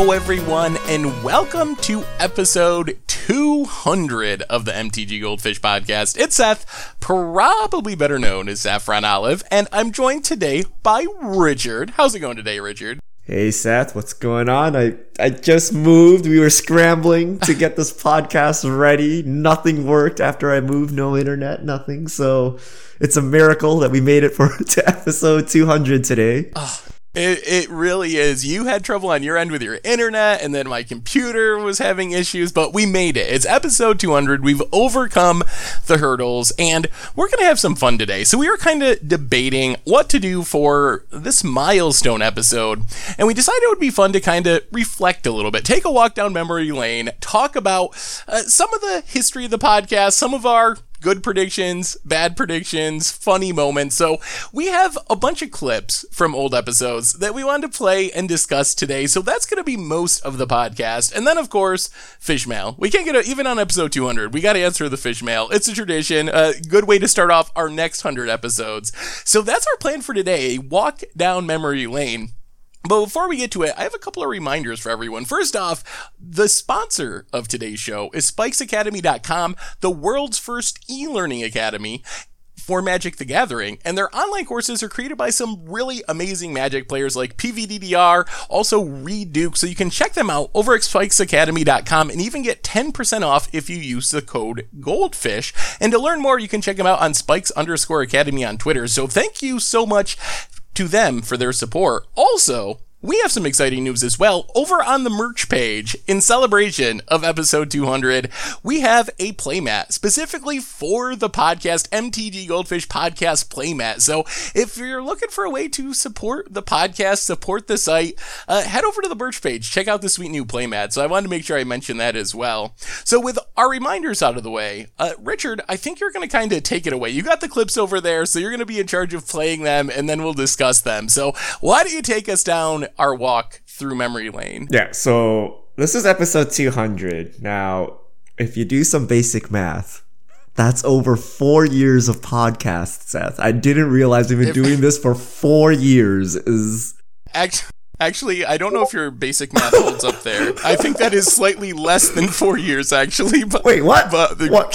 Hello, everyone, and welcome to episode 200 of the MTG Goldfish podcast. It's Seth, probably better known as Saffron Olive, and I'm joined today by Richard. How's it going today, Richard? Hey Seth, what's going on? I, I just moved. We were scrambling to get this podcast ready. Nothing worked after I moved. No internet, nothing. So it's a miracle that we made it for to episode 200 today. Oh, it, it really is. You had trouble on your end with your internet, and then my computer was having issues, but we made it. It's episode 200. We've overcome the hurdles, and we're going to have some fun today. So, we were kind of debating what to do for this milestone episode, and we decided it would be fun to kind of reflect a little bit, take a walk down memory lane, talk about uh, some of the history of the podcast, some of our good predictions, bad predictions, funny moments. So we have a bunch of clips from old episodes that we wanted to play and discuss today. So that's going to be most of the podcast. And then, of course, fish mail. We can't get a, even on episode 200. We got to answer the fish mail. It's a tradition. A good way to start off our next 100 episodes. So that's our plan for today. Walk down memory lane. But before we get to it, I have a couple of reminders for everyone. First off, the sponsor of today's show is spikesacademy.com, the world's first e-learning academy for Magic the Gathering, and their online courses are created by some really amazing Magic players like PVDDR, also Reed Duke, so you can check them out over at spikesacademy.com and even get 10% off if you use the code GOLDFISH. And to learn more, you can check them out on spikes underscore academy on Twitter. So thank you so much to them for their support. Also, we have some exciting news as well. Over on the merch page, in celebration of episode 200, we have a playmat specifically for the podcast, MTG Goldfish Podcast Playmat. So if you're looking for a way to support the podcast, support the site, uh, head over to the merch page, check out the sweet new playmat. So I wanted to make sure I mentioned that as well. So with our reminders out of the way, uh, Richard, I think you're going to kind of take it away. You got the clips over there, so you're going to be in charge of playing them, and then we'll discuss them. So why don't you take us down our walk through memory lane. Yeah, so this is episode 200. Now, if you do some basic math, that's over four years of podcasts, Seth. I didn't realize we've been doing this for four years. Is actually, Actually, I don't know if your basic math holds up there. I think that is slightly less than four years, actually. But wait, what? But the, what?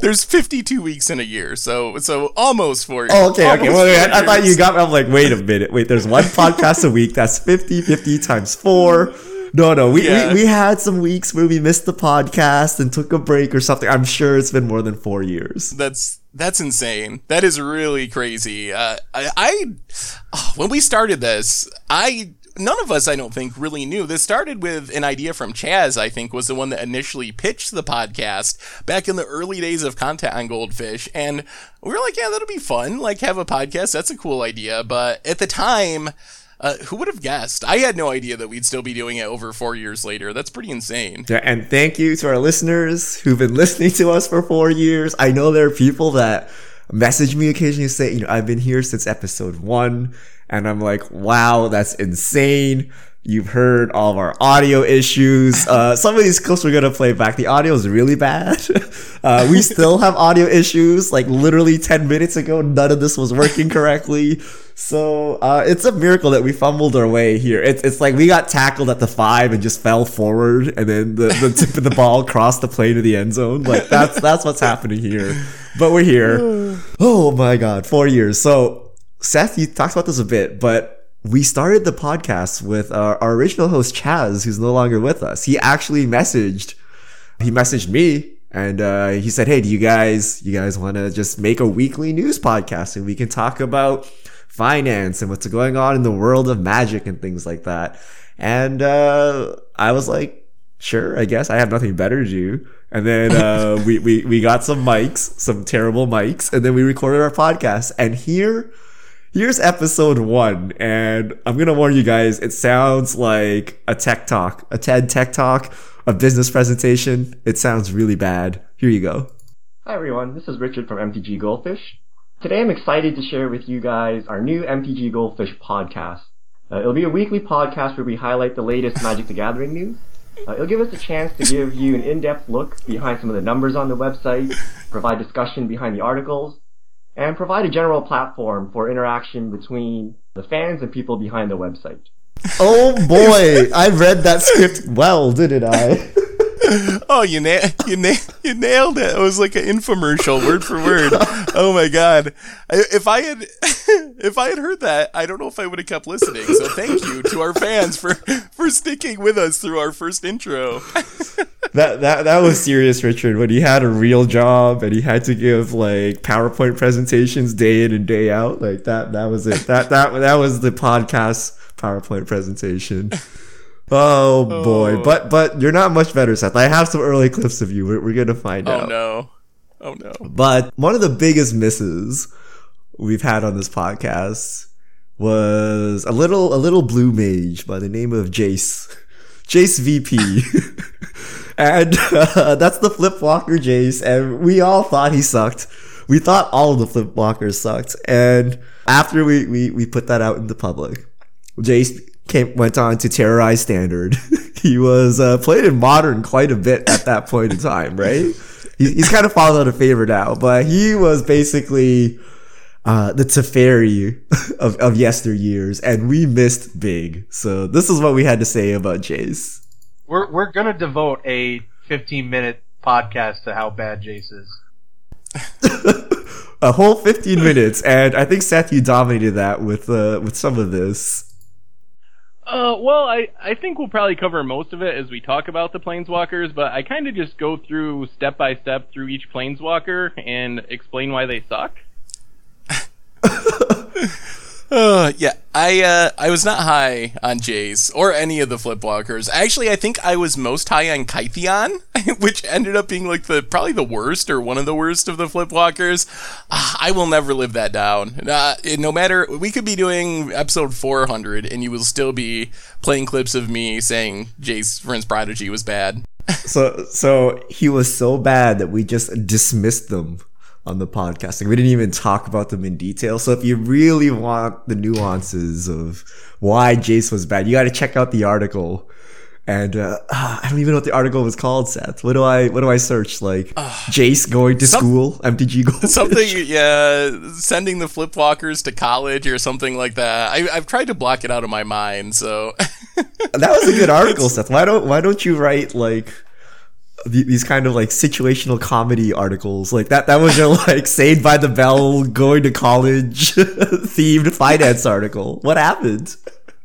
There's 52 weeks in a year, so so almost four. years. Oh, okay, okay. Well, wait, I, I thought you got. Me. I'm like, wait a minute. Wait, there's one podcast a week. That's 50. 50 times four. No, no, we, yeah. we, we had some weeks where we missed the podcast and took a break or something. I'm sure it's been more than four years. That's that's insane. That is really crazy. Uh, I, I oh, when we started this, I none of us, I don't think, really knew. This started with an idea from Chaz, I think, was the one that initially pitched the podcast back in the early days of content on Goldfish. And we were like, yeah, that'll be fun. Like, have a podcast. That's a cool idea. But at the time, uh, who would have guessed? I had no idea that we'd still be doing it over four years later. That's pretty insane. Yeah, and thank you to our listeners who've been listening to us for four years. I know there are people that message me occasionally say, you know, I've been here since episode one. And I'm like, wow, that's insane. You've heard all of our audio issues. Uh, some of these clips we're gonna play back. The audio is really bad. Uh, we still have audio issues. Like literally 10 minutes ago, none of this was working correctly. So uh, it's a miracle that we fumbled our way here. It's, it's like we got tackled at the five and just fell forward, and then the, the tip of the ball crossed the plane of the end zone. Like that's that's what's happening here. But we're here. Oh my god, four years. So Seth, you talked about this a bit, but we started the podcast with our, our, original host Chaz, who's no longer with us. He actually messaged, he messaged me and uh, he said, "Hey, do you guys, you guys want to just make a weekly news podcast and we can talk about finance and what's going on in the world of magic and things like that?" And uh, I was like, "Sure, I guess I have nothing better to do." And then uh, we, we we got some mics, some terrible mics, and then we recorded our podcast. And here Here's episode one, and I'm gonna warn you guys, it sounds like a tech talk, a TED tech talk, a business presentation. It sounds really bad. Here you go. Hi everyone, this is Richard from MTG Goldfish. Today I'm excited to share with you guys our new MTG Goldfish podcast. Uh, it'll be a weekly podcast where we highlight the latest Magic the Gathering news. Uh, it'll give us a chance to give you an in-depth look behind some of the numbers on the website, provide discussion behind the articles, and provide a general platform for interaction between the fans and people behind the website. Oh boy, I read that script well, didn't I? Oh, you na- you na- you nailed it. It was like an infomercial, word for word. Oh my god! I, if I had if I had heard that, I don't know if I would have kept listening. So thank you to our fans for for sticking with us through our first intro. that that that was serious, Richard. When he had a real job and he had to give like PowerPoint presentations day in and day out, like that. That was it. That that that was the podcast PowerPoint presentation. Oh boy, Oh. but but you're not much better, Seth. I have some early clips of you. We're, we're gonna find Oh out. Oh no! Oh no! But one of the biggest misses we've had on this podcast was a little a little blue mage by the name of Jace. Jace VP. and uh, that's the flip walker Jace and we all thought he sucked. We thought all of the flip walkers sucked and after we, we, we put that out in the public, Jace came, went on to terrorize standard. he was uh, played in modern quite a bit at that point in time, right? He, he's kind of fallen out of favor now, but he was basically uh, the Teferi of, of yesteryears, and we missed big. So this is what we had to say about Jace. We're we're gonna devote a 15 minute podcast to how bad Jace is. A whole 15 minutes, and I think Seth, you dominated that with uh, with some of this. Uh, well, I, I think we'll probably cover most of it as we talk about the planeswalkers, but I kind of just go through step by step through each planeswalker and explain why they suck. Uh, yeah, I uh, I was not high on Jace or any of the flipwalkers. Actually, I think I was most high on Kytheon, which ended up being like the probably the worst or one of the worst of the flipwalkers. Ah, I will never live that down. Uh, no matter we could be doing episode 400 and you will still be playing clips of me saying Jace Vryn's Prodigy was bad. So so he was so bad that we just dismissed them on the podcast. Like, we didn't even talk about them in detail. So if you really want the nuances of why Jace was bad, you got to check out the article. And uh, I don't even know what the article was called, Seth. What do I what do I search? Like Jace going to some- school, MTG Gold. Something, yeah, sending the flipwalkers to college or something like that. I, I've tried to block it out of my mind, so. that was a good article, Seth. Why don't why don't you write like these kind of like situational comedy articles like that? That was your like Saved by the Bell going to college themed finance article. What happened?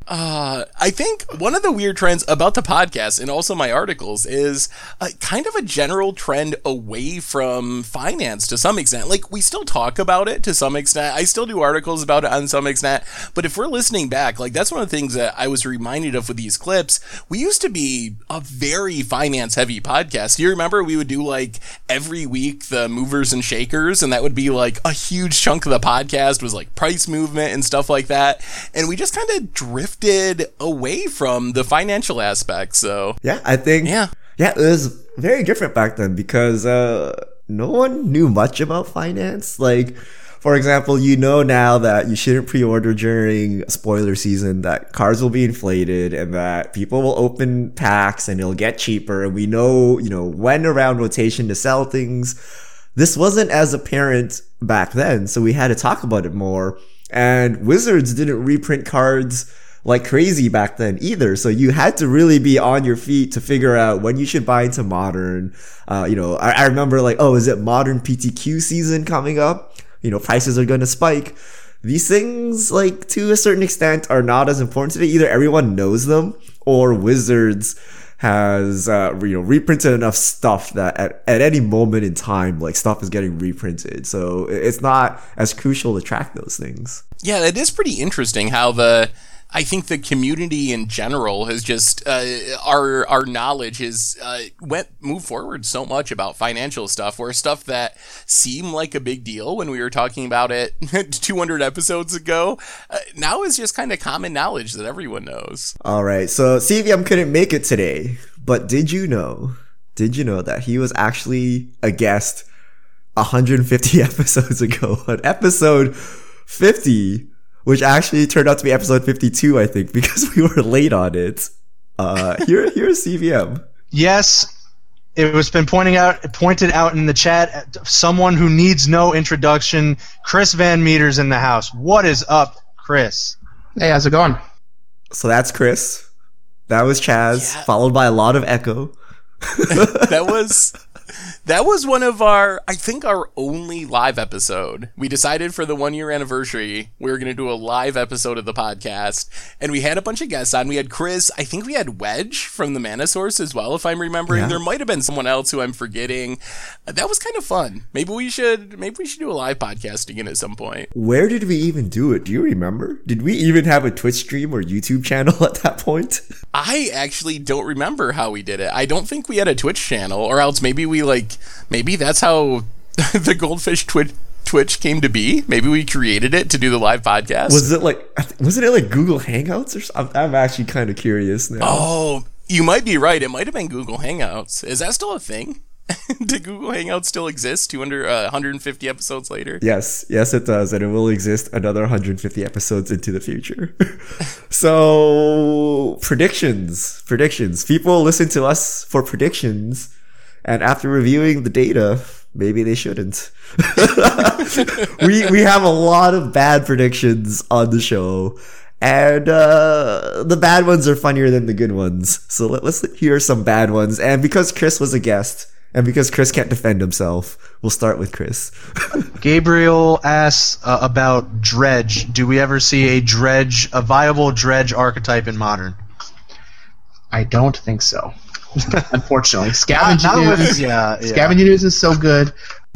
Uh, I think one of the weird trends about the podcast and also my articles is uh, kind of a general trend away from finance to some extent. Like, we still talk about it to some extent. I still do articles about it on some extent. But if we're listening back, like, that's one of the things that I was reminded of with these clips. We used to be a very finance heavy podcast. Do you remember we would do like every week the movers and shakers, and that would be like a huge chunk of the podcast was like price movement and stuff like that. And we just kind of drifted away from the financial aspect. So, Yeah, I think Yeah. yeah, it was very different back then because uh, no one knew much about finance. Like, for example, you know now that you shouldn't pre-order during spoiler season that cards will be inflated and that people will open packs and it'll get cheaper. And we know, you know, when around rotation to sell things. This wasn't as apparent back then, so we had to talk about it more. And Wizards didn't reprint cards like crazy back then either. So you had to really be on your feet to figure out when you should buy into modern. Uh, you know, I, I remember like, oh, is it modern PTQ season coming up? You know, prices are going to spike. These things, like to a certain extent, are not as important today. Either everyone knows them or Wizards has uh, you know reprinted enough stuff that at, at any moment in time like stuff is getting reprinted so it's not as crucial to track those things yeah, it is pretty interesting how the. I think the community in general has just uh, our our knowledge has uh, went moved forward so much about financial stuff, where stuff that seemed like a big deal when we were talking about it 200 episodes ago, uh, now is just kind of common knowledge that everyone knows. All right, so CVM couldn't make it today, but did you know? Did you know that he was actually a guest 150 episodes ago on episode 50, which actually turned out to be episode 52, I think, because we were late on it. Uh, here, here's CVM. Yes, it was been pointing out pointed out in the chat. Someone who needs no introduction. Chris Van Meter's in the house. What is up, Chris? Hey, how's it going? So that's Chris. That was Chaz, Yeah. followed by a lot of echo. that was that was one of our I think our only live episode. We decided for the 1 year anniversary we were going to do a live episode of the podcast and we had a bunch of guests on. We had Chris, I think we had Wedge from the Mana Source as well if I'm remembering. Yeah. There might have been someone else who I'm forgetting. Uh, That was kind of fun. Maybe we should maybe we should do a live podcast again at some point. Where did we even do it? Do you remember? Did we even have a Twitch stream or YouTube channel at that point? I actually don't remember how we did it. I don't think we had a Twitch channel, or else maybe we like maybe that's how the Goldfish Twitch Twitch came to be. Maybe we created it to do the live podcast. Was it like wasn't it like Google Hangouts or something? I'm actually kind of curious now. oh, you might be right. It might have been Google Hangouts. Is that still a thing? Did Google Hangouts still exist? 200, uh, 150 episodes later. Yes, yes, it does, and it will exist another 150 episodes into the future. so, predictions, predictions. People listen to us for predictions, and after reviewing the data, maybe they shouldn't. we we have a lot of bad predictions on the show. And uh, the bad ones are funnier than the good ones. So let, let's hear some bad ones. And because Chris was a guest, and because Chris can't defend himself, we'll start with Chris. Gabriel asks uh, about dredge. Do we ever see a dredge, a viable dredge archetype in modern? I don't think so. Unfortunately, Not, scavenging not with, news. yeah, yeah. Scavenging Ooze is so good.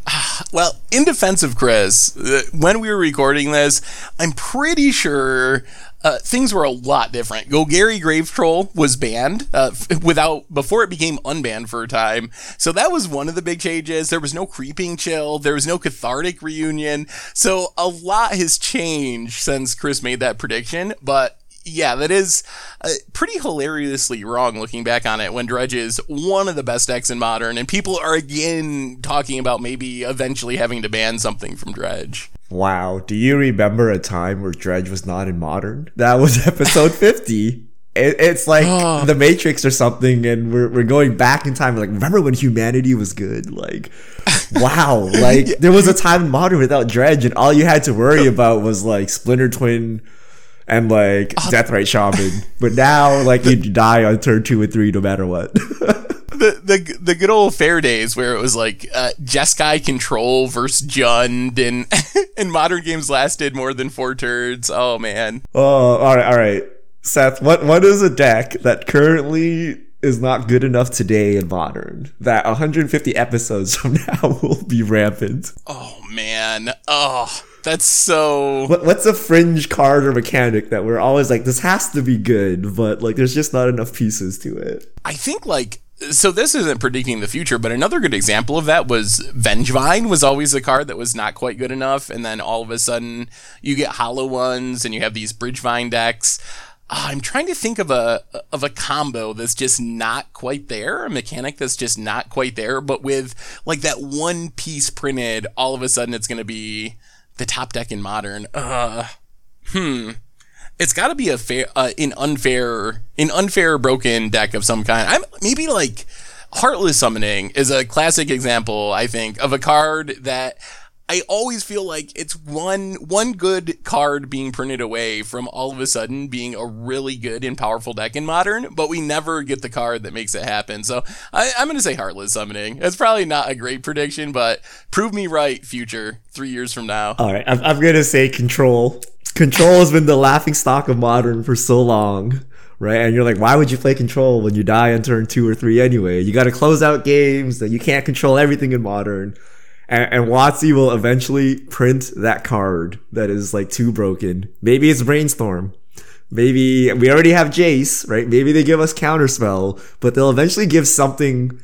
Well, in defense of Chris, uh, when we were recording this, I'm pretty sure uh, things were a lot different. Golgari Grave Troll was banned uh, without before it became unbanned for a time. So that was one of the big changes. There was no creeping chill. There was no cathartic reunion. So a lot has changed since Chris made that prediction. But yeah, that is uh, pretty hilariously wrong looking back on it when Dredge is one of the best decks in Modern, and people are again talking about maybe eventually having to ban something from Dredge. Wow. Do you remember a time where Dredge was not in modern? That was episode 50. It, it's like Oh. the Matrix or something, and we're, we're going back in time. Like, remember when humanity was good? Like, wow. Like, there was a time in modern without Dredge, and all you had to worry about was like Splinter Twin and like Deathrite Shaman. But now, like, you die on turn two and three no matter what. The, the the good old fair days where it was like uh, Jeskai control versus Jund and and modern games lasted more than four turns. Oh man. Oh, all right, all right. Seth, what what is a deck that currently is not good enough today in modern that 150 episodes from now will be rampant? Oh man. Oh, that's so. What what's a fringe card or mechanic that we're always like this has to be good, but like there's just not enough pieces to it. I think like so this isn't predicting the future, but another good example of that was Vengevine was always a card that was not quite good enough, and then all of a sudden you get hollow ones and you have these Bridgevine decks. Uh, I'm trying to think of a of a combo that's just not quite there, a mechanic that's just not quite there, but with like that one piece printed, all of a sudden it's going to be the top deck in modern. Uh, hmm it's got to be a fair, uh, an unfair, an unfair broken deck of some kind. I'm maybe like Heartless Summoning is a classic example, I think, of a card that I always feel like it's one one good card being printed away from all of a sudden being a really good and powerful deck in Modern, but we never get the card that makes it happen. So I, I'm going to say Heartless Summoning. It's probably not a great prediction, but prove me right, future three years from now. All right, I'm, I'm gonna say control. Control has been the laughing stock of modern for so long, right? And you're like, why would you play control when you die on turn two or three anyway? You got to close out games that you can't control everything in modern. And, and WotC will eventually print that card that is like too broken. Maybe it's brainstorm. Maybe we already have Jace, right? Maybe they give us counterspell, but they'll eventually give something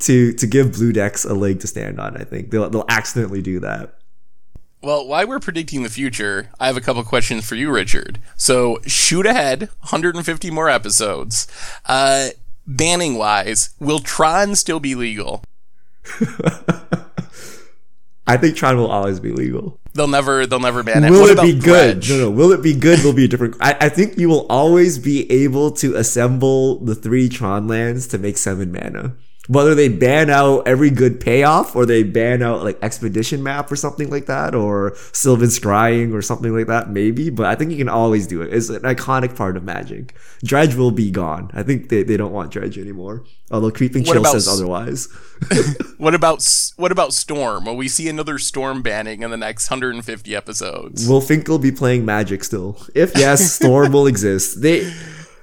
to to give blue decks a leg to stand on. I think they'll they'll accidentally do that. Well, while we're predicting the future, I have a couple questions for you, Richard. So, shoot ahead, 150 more episodes. Uh, banning wise, will Tron still be legal? I think Tron will always be legal. They'll never, they'll never ban it. Will What it be good? No, no. Will it be good? Will be a different. I, I think you will always be able to assemble the three Tron lands to make seven mana. Whether they ban out every good payoff or they ban out like expedition map or something like that or Sylvan Scrying or something like that, maybe. But I think you can always do it. It's an iconic part of Magic. Dredge will be gone. I think they, they don't want Dredge anymore. Although Creeping What Chill about says otherwise. What about what about Storm? Will we see another Storm banning in the next 150 episodes? Will Finkel be playing Magic still? If yes, Storm will exist. They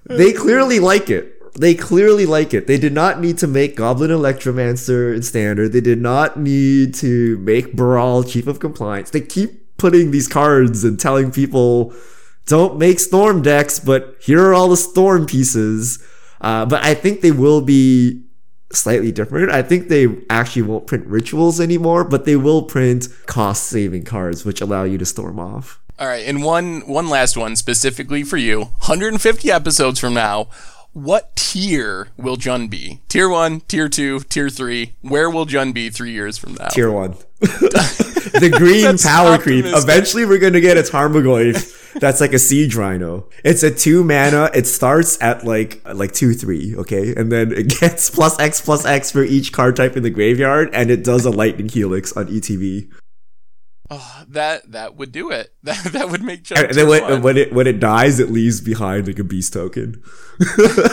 they clearly like it. They clearly like it. They did not need to make Goblin Electromancer in standard. They did not need to make Baral Chief of Compliance. They keep putting these cards and telling people, don't make Storm decks, but here are all the Storm pieces. Uh, but I think they will be slightly different. I think they actually won't print rituals anymore, but they will print cost saving cards, which allow you to storm off. All right, and one one last one specifically for you. 150 episodes from now, what tier will Jund be? Tier 1, tier 2, tier 3. Where will Jund be 3 years from now? Tier one. the green That's power creep. Eventually, we're going to get a Tarmogoyf that's like a siege rhino. It's a two mana. It starts at like like two three, okay, and then it gets plus X plus X for each card type in the graveyard, and it does a lightning helix on E ETB. Oh, that that would do it. That that would make Jund And then when, when it when it dies, it leaves behind like a beast token.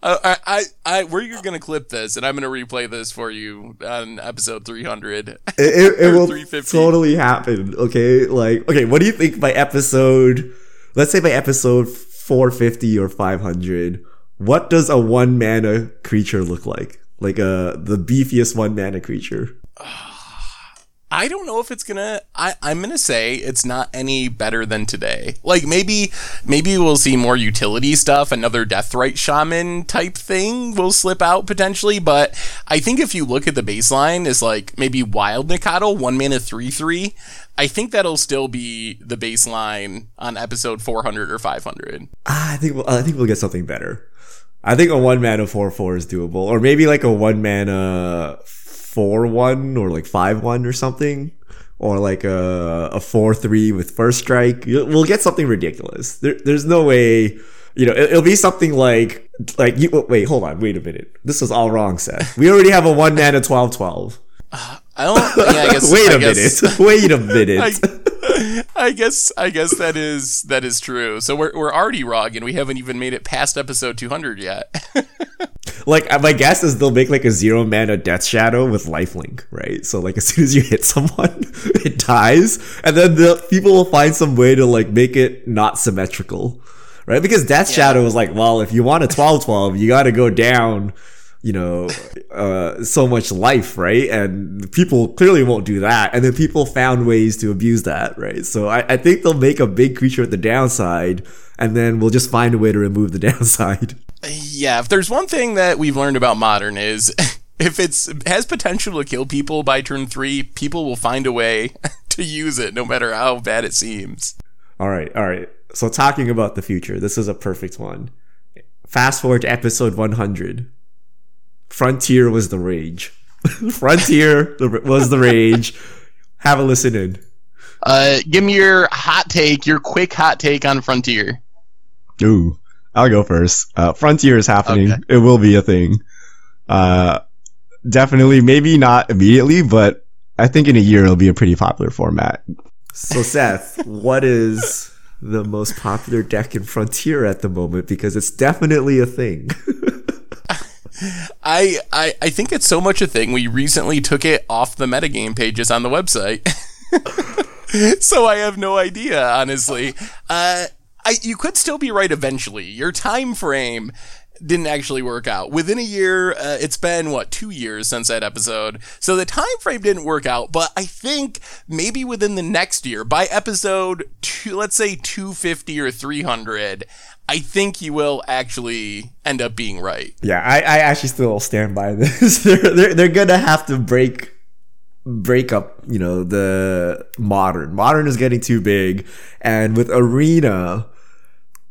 Uh, I, I, I, we're gonna clip this, and I'm gonna replay this for you on episode 300. It, it, it will 350. totally happen. Okay, like okay, what do you think by episode? Let's say by episode 450 or 500, what does a one mana creature look like? Like a the beefiest one mana creature. Ah, I don't know if it's gonna. I, I'm gonna say it's not any better than today. Like maybe, maybe we'll see more utility stuff. Another Deathrite Shaman type thing will slip out potentially. But I think if you look at the baseline, is like maybe Wild Nacatl, one mana three three. I think that'll still be the baseline on episode 400 or 500. Ah, I think we'll, I think we'll get something better. I think a one mana four four is doable, or maybe like a one mana four one or like five one or something, or like a a four three with first strike. We'll get something ridiculous. There, there's no way. You know, it, it'll be something like like you. Wait, hold on, wait a minute. This is all wrong, Seth. We already have a one mana twelve twelve. Uh, I don't. Yeah, I guess. Wait I a guess- minute. Wait a minute. I, I guess I guess that is that is true. So we're we're already wrong, and we haven't even made it past episode 200 yet. Like uh, my guess is they'll make like a zero mana death shadow with lifelink, right? So like as soon as you hit someone, it dies, and then the people will find some way to like make it not symmetrical, right? Because death shadow is like, well, if you want a 12-12, you got to go down, you know, uh, so much life, right? And people clearly won't do that, and then people found ways to abuse that, right? So I, I think they'll make a big creature at the downside, and then we'll just find a way to remove the downside. yeah, if there's one thing that we've learned about modern is if it's has potential to kill people by turn three, people will find a way to use it, no matter how bad it seems. All right, all right. So talking about the future, this is a perfect one. Fast forward to episode 100. Frontier was the rage. Frontier was the rage. Have a listen in. Uh, give me your hot take, your quick hot take on Frontier. Ooh, I'll go first. Uh, Frontier is happening. Okay. It will be a thing. Uh, definitely, maybe not immediately, but I think in a year it'll be a pretty popular format. So Seth, what is the most popular deck in Frontier at the moment? Because it's definitely a thing. I, I I think it's so much a thing. We recently took it off the metagame pages on the website. so I have no idea, honestly. Uh, I you could still be right eventually. Your time frame didn't actually work out. Within a year, uh, it's been what two years since that episode, so the time frame didn't work out. But I think maybe within the next year, by episode two, let's say two fifty or three hundred, I think you will actually end up being right. yeah, I, I actually still stand by this. they're, they're they're gonna have to break break up, you know, the modern. Modern is getting too big, and with arena,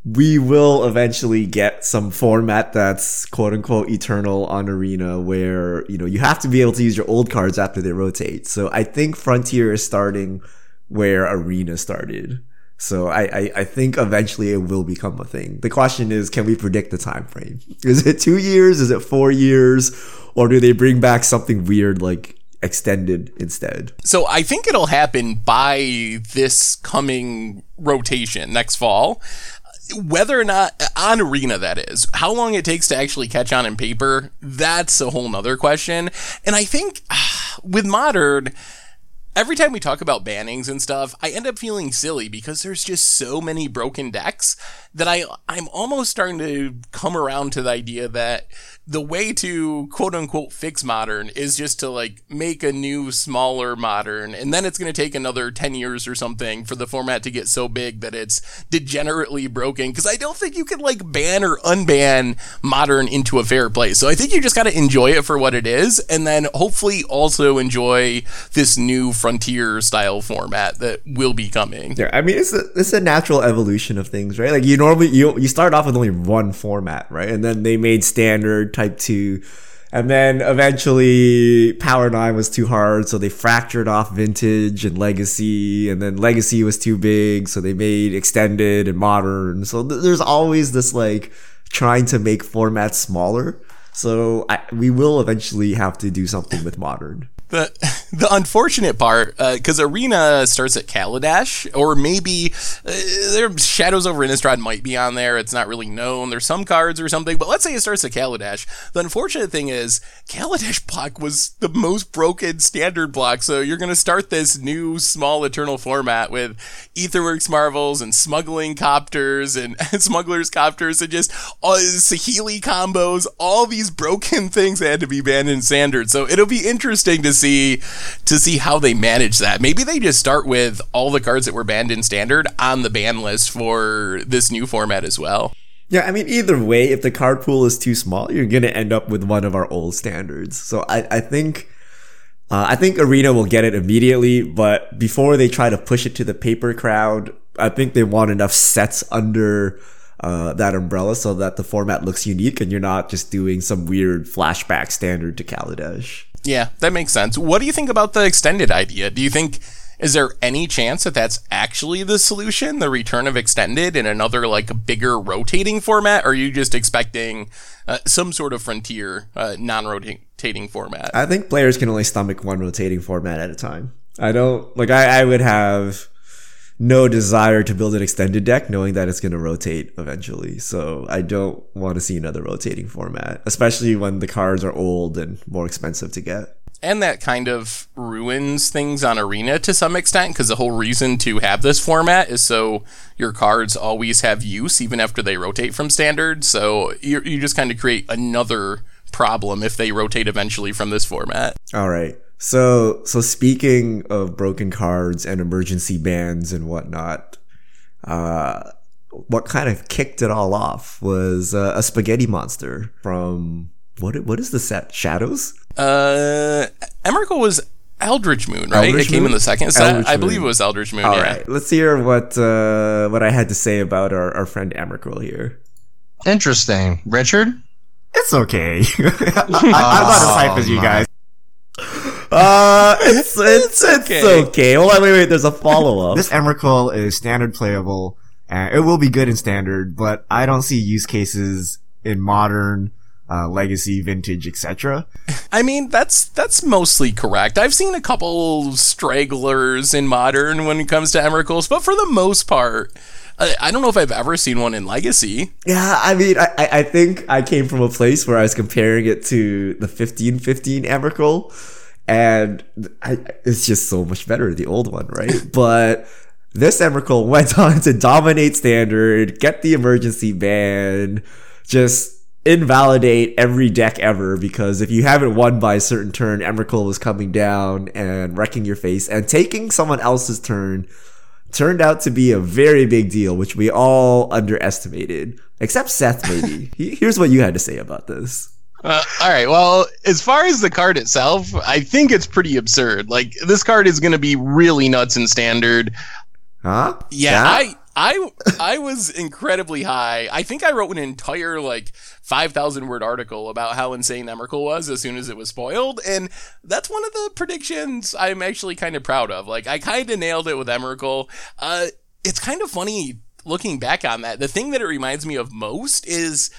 we will eventually get some format that's quote unquote eternal on arena where, you know, you have to be able to use your old cards after they rotate. So I think Frontier is starting where arena started. So I, I, I think eventually it will become a thing. The question is, can we predict the time frame? Is it two years? Is it four years? Or do they bring back something weird like extended instead? So I think it'll happen by this coming rotation next fall. Whether or not on arena that is, how long it takes to actually catch on in paper, that's a whole nother question. And I think with modern, every time we talk about bannings and stuff, I end up feeling silly because there's just so many broken decks that I I'm almost starting to come around to the idea that the way to quote unquote fix modern is just to like make a new smaller modern and then it's going to take another 10 years or something for the format to get so big that it's degenerately broken because I don't think you can like ban or unban modern into a fair place. So I think you just got to enjoy it for what it is and then hopefully also enjoy this new frontier style format that will be coming. Yeah, I mean it's a it's a natural evolution of things, right? Like you normally you you start off with only one format, right? And then they made standard type 2 and then eventually Power 9 was too hard, so they fractured off Vintage and Legacy, and then Legacy was too big, so they made Extended and Modern. So th- there's always this like trying to make formats smaller. So I, we will eventually have to do something with Modern. The the unfortunate part, because Arena starts at Kaladesh, or maybe uh, Shadows over Innistrad might be on there. It's not really known. There's some cards or something, but let's say it starts at Kaladesh. The unfortunate thing is Kaladesh block was the most broken standard block, so you're going to start this new small Eternal format with Aetherworks Marvels and Smuggling Copters and Smugglers Copters and just all Saheeli combos, all these broken things that had to be banned in standard. So it'll be interesting to see to see how they manage that. Maybe they just start with all the cards that were banned in standard on the ban list for this new format as well. Yeah, I mean, either way, if the card pool is too small, you're gonna end up with one of our old standards. So I, I think, uh, I think Arena will get it immediately, but before they try to push it to the paper crowd, I think they want enough sets under uh, that umbrella so that the format looks unique and you're not just doing some weird flashback standard to Kaladesh. Yeah, that makes sense. What do you think about the extended idea? Do you think is there any chance that that's actually the solution, the return of extended in another like bigger rotating format? Or are you just expecting uh, some sort of frontier uh, non-rotating format? I think players can only stomach one rotating format at a time. I don't like. I, I would have no desire to build an extended deck knowing that it's going to rotate eventually. So I don't want to see another rotating format, especially when the cards are old and more expensive to get. And that kind of ruins things on Arena to some extent because the whole reason to have this format is so your cards always have use even after they rotate from standard. So you you just kind of create another problem if they rotate eventually from this format. All right. So, so speaking of broken cards and emergency bans and whatnot, uh, what kind of kicked it all off was uh, a spaghetti monster from what? What is the set? Shadows? Uh, Emrakul was Eldritch Moon, right? Eldritch it came Moon? in the second set. Eldritch I believe it was Eldritch Moon. All yeah. right. Let's hear what uh, what I had to say about our, our friend Emrakul here. Interesting. Richard? It's okay. I, I'm not as hype as you guys. Uh, it's it's it's okay. okay. Hold on, wait, wait. There's a follow up. This Emrakul is standard playable, and it will be good in standard, but I don't see use cases in modern, uh, legacy, vintage, etc. I mean, that's that's mostly correct. I've seen a couple stragglers in modern when it comes to Emrakuls, but for the most part, I, I don't know if I've ever seen one in Legacy. Yeah, I mean, I, I I think I came from a place where I was comparing it to the 1515 Emrakul, and I, it's just so much better, the old one, right? but this Emrakul went on to dominate standard, get the emergency ban, just invalidate every deck ever because if you haven't won by a certain turn, Emrakul was coming down and wrecking your face and taking someone else's turn turned out to be a very big deal, which we all underestimated. Except Seth, maybe. Here's what you had to say about this. Uh, all right. Well, as far as the card itself, I think it's pretty absurd. Like this card is going to be really nuts in standard. Huh? Yeah, Yeah? I I I was incredibly high. I think I wrote an entire like 5,000 word article about how insane Emrakul was as soon as it was spoiled, and that's one of the predictions I'm actually kind of proud of. Like I kind of nailed it with Emrakul. Uh it's kind of funny looking back on that. The thing that it reminds me of most is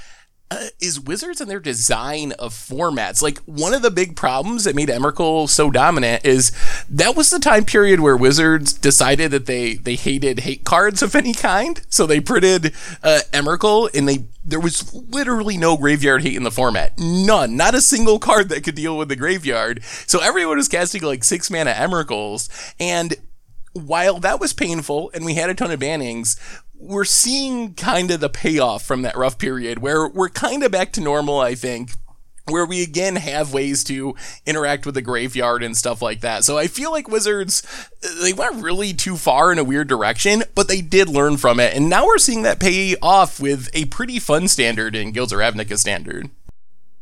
uh, is Wizards and their design of formats. Like one of the big problems that made Emrakul so dominant is that was the time period where Wizards decided that they they hated hate cards of any kind. So they printed uh, Emrakul and they there was literally no graveyard hate in the format. None. Not a single card that could deal with the graveyard. So everyone was casting like six mana Emrakuls and while that was painful and we had a ton of bannings, we're seeing kind of the payoff from that rough period where we're kind of back to normal, I think. Where we again have ways to interact with the graveyard and stuff like that. So I feel like Wizards, they went really too far in a weird direction, but they did learn from it. And now we're seeing that pay off with a pretty fun standard in Guilds of Ravnica standard.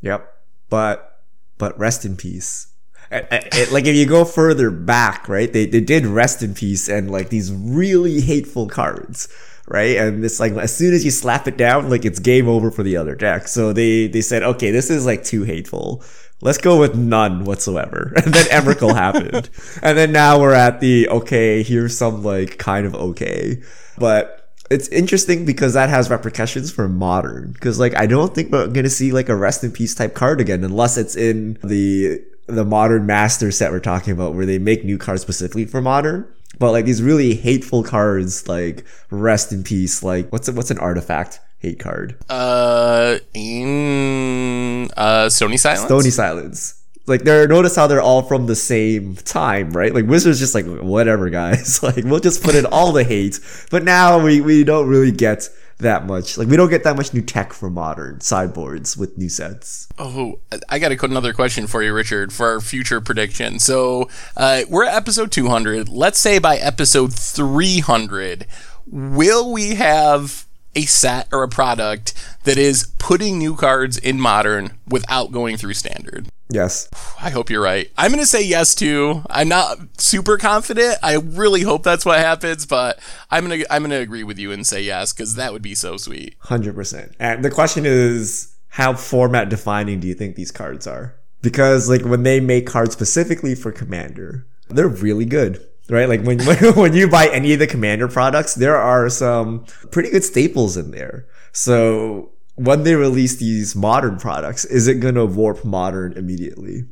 Yep. But but rest in peace. I- I- like if you go further back, right? They they did rest in peace and like these really hateful cards, right? And it's like as soon as you slap it down, like it's game over for the other deck. So they they said, okay, this is like too hateful. Let's go with none whatsoever. And then Emrakul happened. And then now we're at the okay, here's some like kind of okay. But it's interesting because that has repercussions for modern. Because like I don't think we're gonna see like a rest in peace type card again unless it's in the the modern master set we're talking about where they make new cards specifically for modern. But like these really hateful cards like rest in peace, like what's a, what's an artifact hate card? Uh, in, uh, Stony Silence? Stony Silence. Like they're notice how they're all from the same time, right? Like Wizards just like whatever guys. like we'll just put in all the hate. But now we we don't really get that much. Like we don't get that much new tech for modern sideboards with new sets. Oh, I got another question for you, Richard, for our future prediction. So uh, we're at episode 200. Let's say by episode 300, will we have a set or a product that is putting new cards in modern without going through standard? Yes. I hope you're right. I'm going to say yes too. I'm not super confident. I really hope that's what happens, but I'm going to I'm going to agree with you and say yes cuz that would be so sweet. 100%. And the question is how format defining do you think these cards are? Because like when they make cards specifically for commander, they're really good. Right? Like when when you buy any of the commander products, there are some pretty good staples in there. So when they release these modern products, is it going to warp modern immediately?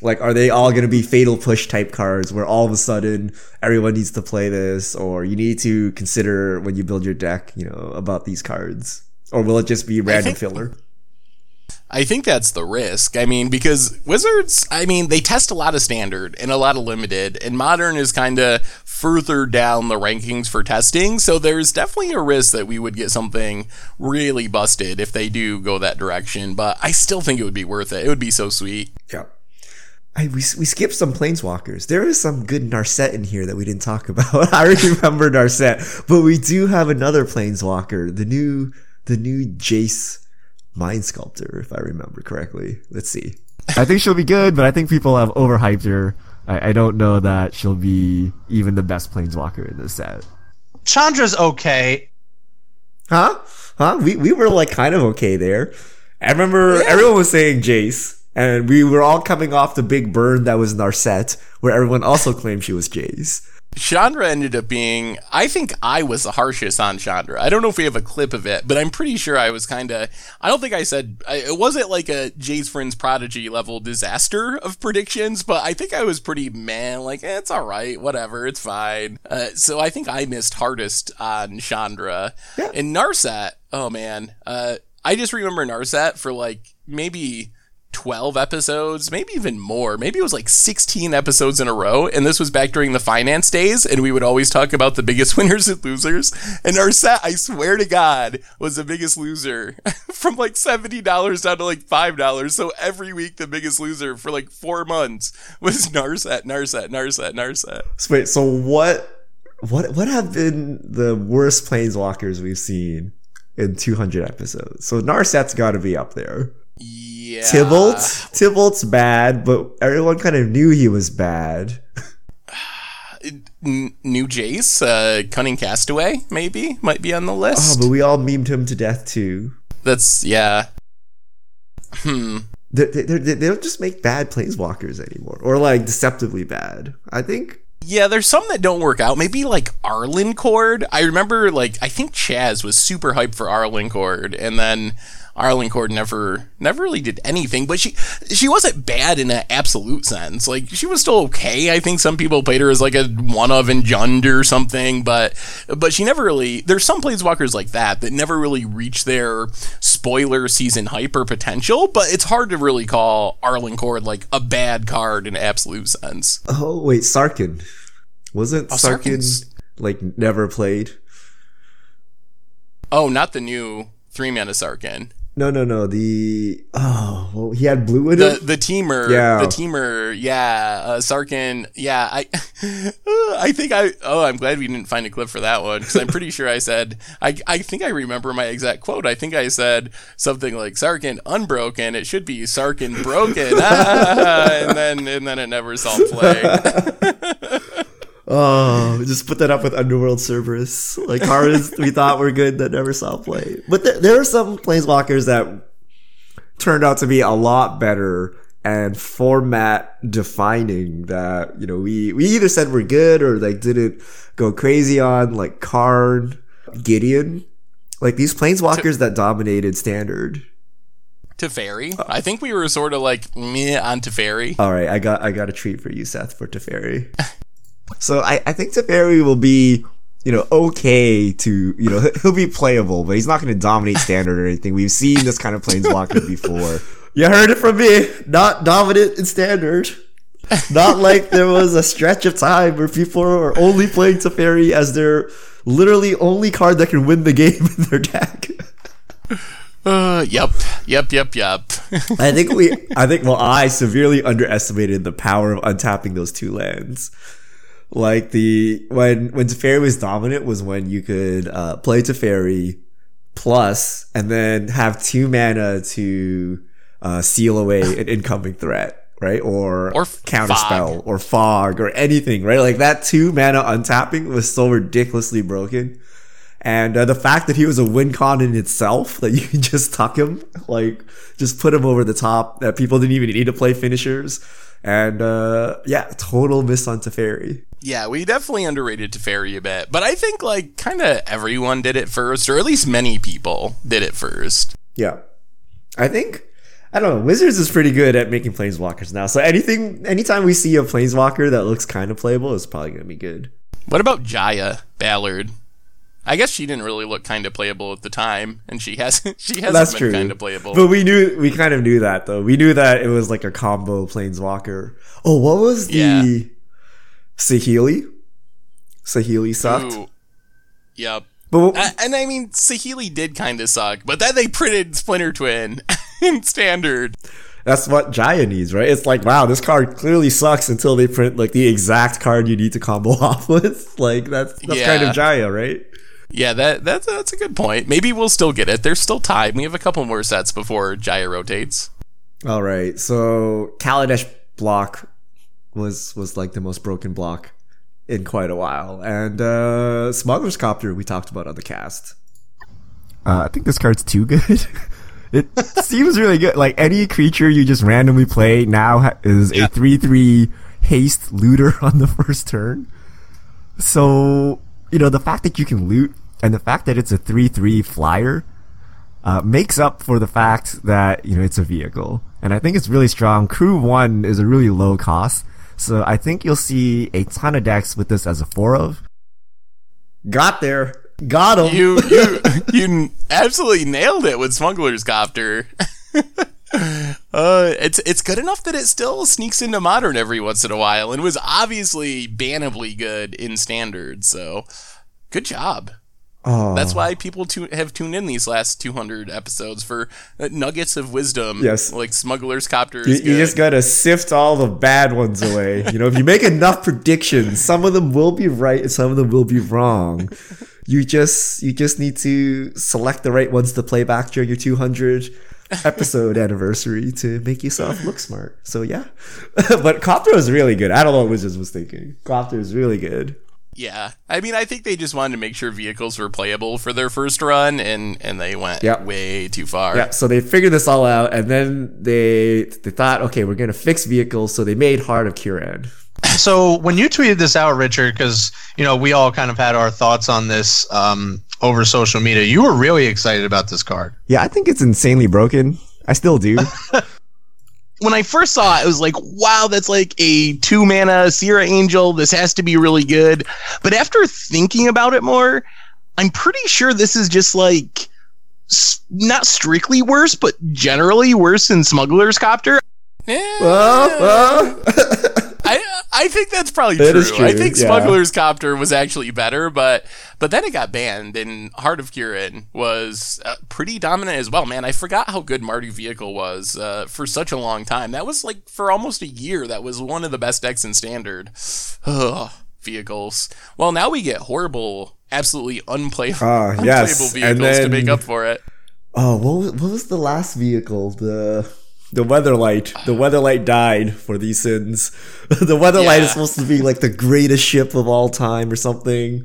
Like, are they all going to be fatal push type cards where all of a sudden everyone needs to play this or you need to consider when you build your deck, you know, about these cards? Or will it just be random think- filler? I think that's the risk. I mean, because Wizards, I mean, they test a lot of standard and a lot of limited, and modern is kind of further down the rankings for testing. So there's definitely a risk that we would get something really busted if they do go that direction. But I still think it would be worth it. It would be so sweet. Yeah. I, we, we skipped some planeswalkers. There is some good Narset in here that we didn't talk about. I remember Narset, but we do have another planeswalker, the new the new Jace Mind Sculptor, if I remember correctly. Let's see. I think she'll be good, but I think people have overhyped her. I, I don't know that she'll be even the best planeswalker in this set. Chandra's okay. Huh? Huh? We we were like kind of okay there. I remember everyone was saying Jace, and we were all coming off the big burn that was Narset, where everyone also claimed she was Jace. Chandra ended up being, I think I was the harshest on Chandra. I don't know if we have a clip of it, but I'm pretty sure I was kind of, I don't think I said, I, it wasn't like a Jace Vryn's Prodigy level disaster of predictions, but I think I was pretty man, like, eh, it's alright, whatever, it's fine. Uh, so I think I missed hardest on Chandra. And Narset, oh man, uh, I just remember Narset for like maybe 12 episodes, maybe even more. Maybe it was like 16 episodes in a row. And this was back during the finance days. And we would always talk about the biggest winners and losers. And Narset, I swear to God, was the biggest loser from like $70 down to like $5. So every week, the biggest loser for like four months was Narset, Narset, Narset, Narset. So wait, so what what what have been the worst planeswalkers we've seen in 200 episodes? So Narset's got to be up there. Yeah. Tibalt, Tibalt's bad, but everyone kind of knew he was bad. New Jace, uh, Cunning Castaway, maybe, might be on the list. Oh, but we all memed him to death too. That's, yeah. Hmm. They, they, they, they don't just make bad planeswalkers anymore, or like deceptively bad. I think Yeah, there's some that don't work out. Maybe like Arlinn Kord. I remember like I think Chaz was super hyped for Arlinn Kord, and then Arlinn Kord never never really did anything. But she she wasn't bad in an absolute sense. Like she was still okay. I think some people played her as like a one of in Jund or something, but but she never really. There's some planeswalkers like that that never really reach their spoiler season hyper potential. But it's hard to really call Arlinn Kord like a bad card in an absolute sense. Oh wait, Sarkhan. Wasn't Oh, Sarkhan Sarkhan's- like never played? Oh, not the new three mana Sarkhan. No, no, no. The oh, well, he had blue in The it. the teamer, Yeah. the teamer, yeah, uh, Sarkhan, yeah. I, I think I. Oh, I'm glad we didn't find a clip for that one because I'm pretty sure I said. I I think I remember my exact quote. I think I said something like Sarkhan unbroken. It should be Sarkhan broken, ah, and then and then it never saw play. Oh, just put that up with Underworld Cerberus. Like cards we thought were good that never saw play. But there, there are some planeswalkers that turned out to be a lot better and format defining that, you know, we, we either said we're good or like didn't go crazy on, like Karn, Gideon. Like these planeswalkers that dominated standard. Teferi, I think we were sort of like meh on Teferi. All right, I got I got a treat for you, Seth, for Teferi. so I, I think Teferi will be, you know, okay to, you know, he- he'll be playable, but he's not going to dominate standard or anything. We've seen this kind of planeswalker before. You heard it from me. Not dominant in standard. Not like there was a stretch of time where people are only playing Teferi as their literally only card that can win the game in their deck. Uh, yep, yep, yep, yep. I think we, I think, well, I severely underestimated the power of untapping those two lands. Like the, when, when Teferi was dominant was when you could, uh, play Teferi plus and then have two mana to, uh, seal away an incoming threat, right? Or, Or counterspell fog. or fog or anything, right? Like that two mana untapping was so ridiculously broken. And uh, the fact that he was a win con in itself, that you can just tuck him, like just put him over the top, that people didn't even need to play finishers. And uh, yeah, total miss on Teferi. Yeah, we definitely underrated Teferi a bit, but I think like kind of everyone did it first, or at least many people did it first. Yeah. I think, I don't know, Wizards is pretty good at making planeswalkers now. So anything, anytime we see a planeswalker that looks kind of playable, it's probably going to be good. What about Jaya Ballard? I guess she didn't really look kind of playable at the time, and she hasn't. she hasn't That's been true. kind of playable. But we knew, we kind of knew that though. We knew that it was like a combo planeswalker. Oh, what was the Yeah. Saheeli? Saheeli sucked. Ooh. Yep. But Uh, and I mean, Saheeli did kind of suck, but then they printed Splinter Twin in standard. that's what Jaya needs, right? It's like, wow, this card clearly sucks until they print like the exact card you need to combo off with. Like that's that's kind of Jaya, right? Yeah, that that's that's a good point. Maybe we'll still get it. There's still time. We have a couple more sets before Jaya rotates. All right. So Kaladesh block was was like the most broken block in quite a while. And uh Smuggler's Copter we talked about on the cast. Uh, I think this card's too good. it seems really good. Like any creature you just randomly play now ha- is a three three haste looter on the first turn. So you know the fact that you can loot and the fact that it's a three three flyer uh, makes up for the fact that you know it's a vehicle, and I think it's really strong. Crew one is a really low cost, so I think you'll see a ton of decks with this as a four of. Got there. Got him. You you you absolutely nailed it with Smuggler's Copter. uh, it's it's good enough that it still sneaks into modern every once in a while, and was obviously bannably good in standard. So, good job. Oh. That's why people tu- have tuned in these last 200 episodes for uh, nuggets of wisdom. Yes. like Smuggler's Copter You, you just gotta sift all the bad ones away. You know, if you make enough predictions, some of them will be right and some of them will be wrong. You just you just need to select the right ones to play back during your 200 episode anniversary to make yourself look smart. So yeah, but Copter was really good. I don't know what Wizards was thinking. Copter is really good. Yeah, I mean, I think they just wanted to make sure vehicles were playable for their first run, and and they went Yep. way too far. Yeah, so they figured this all out, and then they they thought, okay, we're gonna fix vehicles, so they made Heart of Kiran. so when you tweeted this out, Richard, because you know we all kind of had our thoughts on this um, over social media, you were really excited about this card. Yeah, I think it's insanely broken. I still do. when I first saw it, it was like, wow, that's like a two mana Serra Angel. This has to be really good. But after thinking about it more, I'm pretty sure this is just like not strictly worse, but generally worse than Smuggler's Copter. Well, well. I think that's probably That true. true, I think yeah. Smuggler's Copter was actually better, but but then it got banned, and Heart of Kiran was uh, pretty dominant as well. Man, I forgot how good Mardu Vehicle was uh, for such a long time. That was like for almost a year. That was one of the best decks in Standard. Ugh, vehicles. Well, now we get horrible, absolutely unplayable, Ah, unplayable yes, vehicles to make up for it. Oh, what was, what was the last vehicle? The the Weatherlight. The Weatherlight died for these sins. the Weatherlight Yeah. is supposed to be like the greatest ship of all time or something.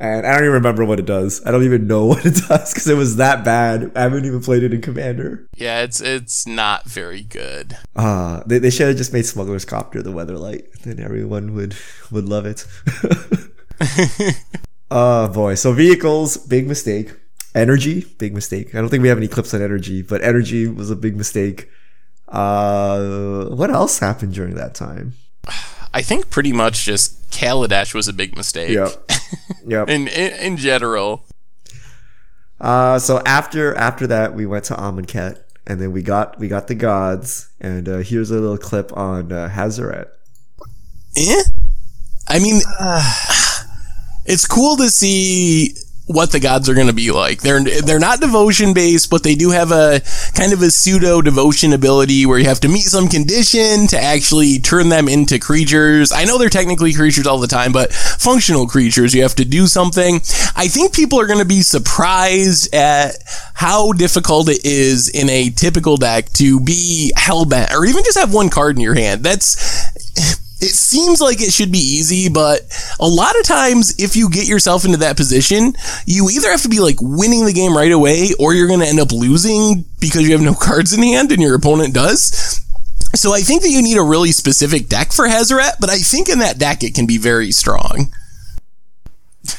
And I don't even remember what it does. I don't even know what it does because it was that bad. I haven't even played it in Commander. Yeah, it's it's not very good. Ah, they, they should have just made Smuggler's Copter the Weatherlight. Then everyone would would love it. oh boy. So vehicles, big mistake. Energy, big mistake. I don't think we have any clips on energy, but energy was a big mistake. Uh, what else happened during that time? I think pretty much just Kaladesh was a big mistake. Yep. Yep. in, in in general. Uh, so after after that, we went to Amonkhet, and then we got we got the gods, and uh, here's a little clip on uh, Hazoret. Eh? I mean, it's cool to see what the gods are going to be like. They're they're not devotion based, but they do have a kind of a pseudo devotion ability where you have to meet some condition to actually turn them into creatures. I know they're technically creatures all the time, but functional creatures. You have to do something. I think people are going to be surprised at how difficult it is in a typical deck to be hellbent or even just have one card in your hand. That's it seems like it should be easy, but a lot of times, if you get yourself into that position, you either have to be like winning the game right away, or you're going to end up losing because you have no cards in hand and your opponent does. So I think that you need a really specific deck for Hazoret, but I think in that deck it can be very strong.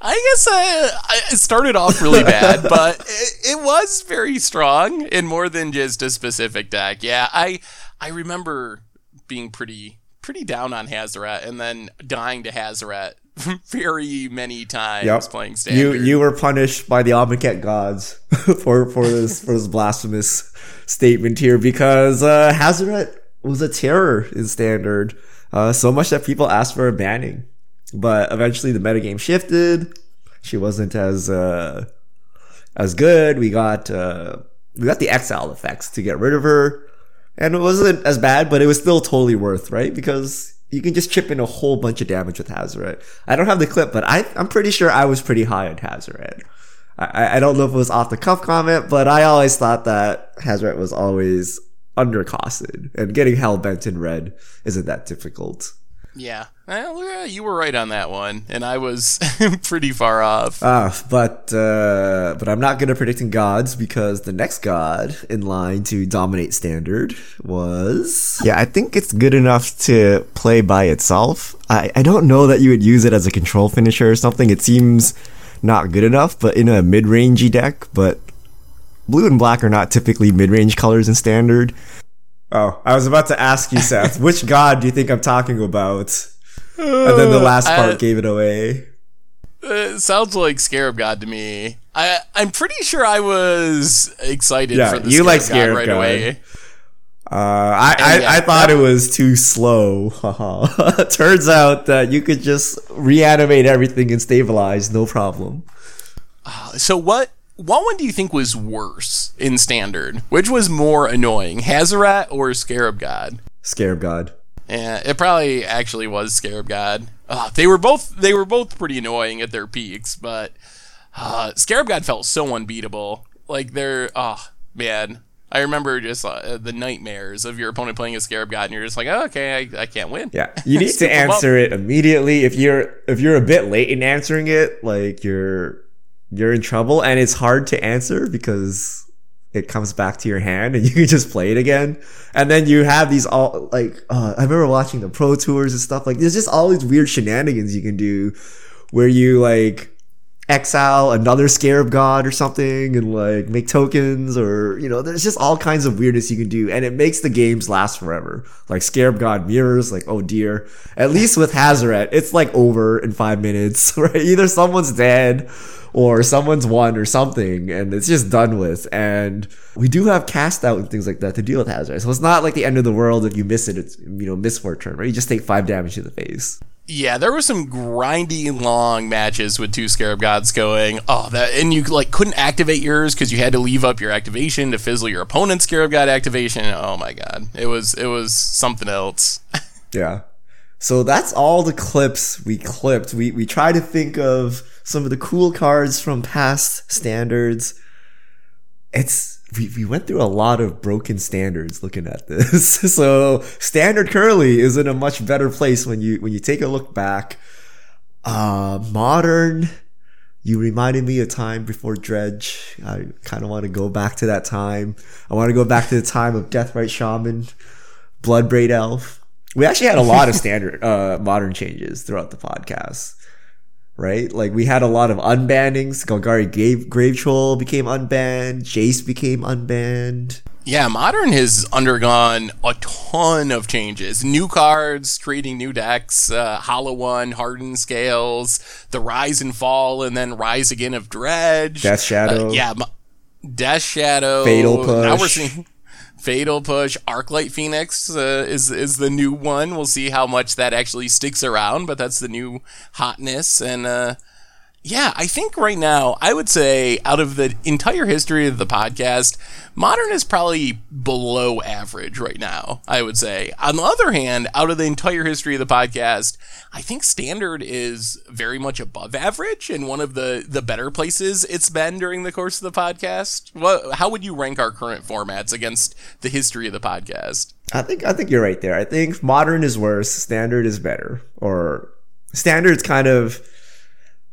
I guess uh, I, it started off really bad, but it, it was very strong in more than just a specific deck. Yeah, I I remember being pretty pretty down on Hazoret and then dying to Hazoret very many times Yep. playing You standard. you were punished by the Amonkhet gods for for this for this blasphemous statement here because uh, Hazoret was a terror in standard, uh, so much that people asked for a banning. But eventually the metagame shifted. She wasn't as uh, as good. We got uh, we got the exile effects to get rid of her, and it wasn't as bad, but it was still totally worth right because you can just chip in a whole bunch of damage with Hazoret. I don't have the clip, but I I'm pretty sure I was pretty high on Hazoret. I, I don't know if it was off the cuff comment, but I always thought that Hazoret was always undercosted, and getting hell bent in red isn't that difficult. Yeah, well, yeah, you were right on that one, and I was pretty far off. Ah, but uh, but I'm not good at predicting gods because the next god in line to dominate standard was Yeah, I think it's good enough to play by itself. I, I don't know that you would use it as a control finisher or something. It seems not good enough, but in a mid-rangey deck. But blue and black are not typically mid-range colors in standard. Oh, I was about to ask you, Seth, which god do you think I'm talking about? And then the last part Uh, gave it away. It sounds like Scarab God to me. I I'm pretty sure I was excited Yeah, for the you Scarab like God right God. away. Uh, I, I, yeah, I thought it was too slow. Turns out that you could just reanimate everything and stabilize, no problem. So what what one do you think was worse in standard? Which was more annoying, Hazoret or Scarab God? Scarab God. Yeah, it probably actually was Scarab God. Uh, they were both they were both pretty annoying at their peaks, but uh, Scarab God felt so unbeatable. Like they're oh man, I remember just uh, the nightmares of your opponent playing a Scarab God, and you're just like, oh, okay, I, I can't win. Yeah, you need to Scoop 'em up. answer it immediately. If you're if you're a bit late in answering it, like you're you're in trouble, and it's hard to answer because it comes back to your hand and you can just play it again. And then you have these all like uh, I remember watching the pro tours and stuff. Like there's just all these weird shenanigans you can do where you like exile another scarab god or something and like make tokens or you know there's just all kinds of weirdness you can do and it makes the games last forever. Like scarab god mirrors like oh dear. At least with Hazoret it's like over in five minutes right? Either someone's dead or someone's won or something and it's just done with. And we do have cast out and things like that to deal with Hazoret so it's not like the end of the world if you miss it it's you know miss for a turn right? You just take five damage to the face Yeah, there were some grindy long matches with two Scarab Gods going. Oh, that and you like couldn't activate yours because you had to leave up your activation to fizzle your opponent's Scarab God activation. Oh my god, it was it was something else. Yeah. So that's all the clips we clipped. We we try to think of some of the cool cards from past standards. It's we, we went through a lot of broken standards looking at this. so standard curly is in a much better place when you when you take a look back. Uh modern you reminded me of time before Dredge. I kind of want to go back to that time. I want to go back to the time of Deathrite Shaman, Bloodbraid Elf. We actually had a lot of standard uh, modern changes throughout the podcast, right? Like we had a lot of unbannings. Golgari Grave, Grave Troll became unbanned. Jace became unbanned. Yeah, modern has undergone a ton of changes. New cards, creating new decks, uh, Hollow One, Hardened Scales, the Rise and Fall, and then Rise Again of Dredge. Death Shadow. Uh, yeah, Death Shadow. Fatal Push. Now we're seeing Fatal Push. Arclight Phoenix uh, is is the new one. We'll see how much that actually sticks around, but that's the new hotness. And uh, yeah, I think right now I would say out of the entire history of the podcast, modern is probably below average right now. I would say. On the other hand, out of the entire history of the podcast, I think standard is very much above average and one of the the better places it's been during the course of the podcast. What how would you rank our current formats against the history of the podcast? I think I think you're right there. I think modern is worse, standard is better, or standard's kind of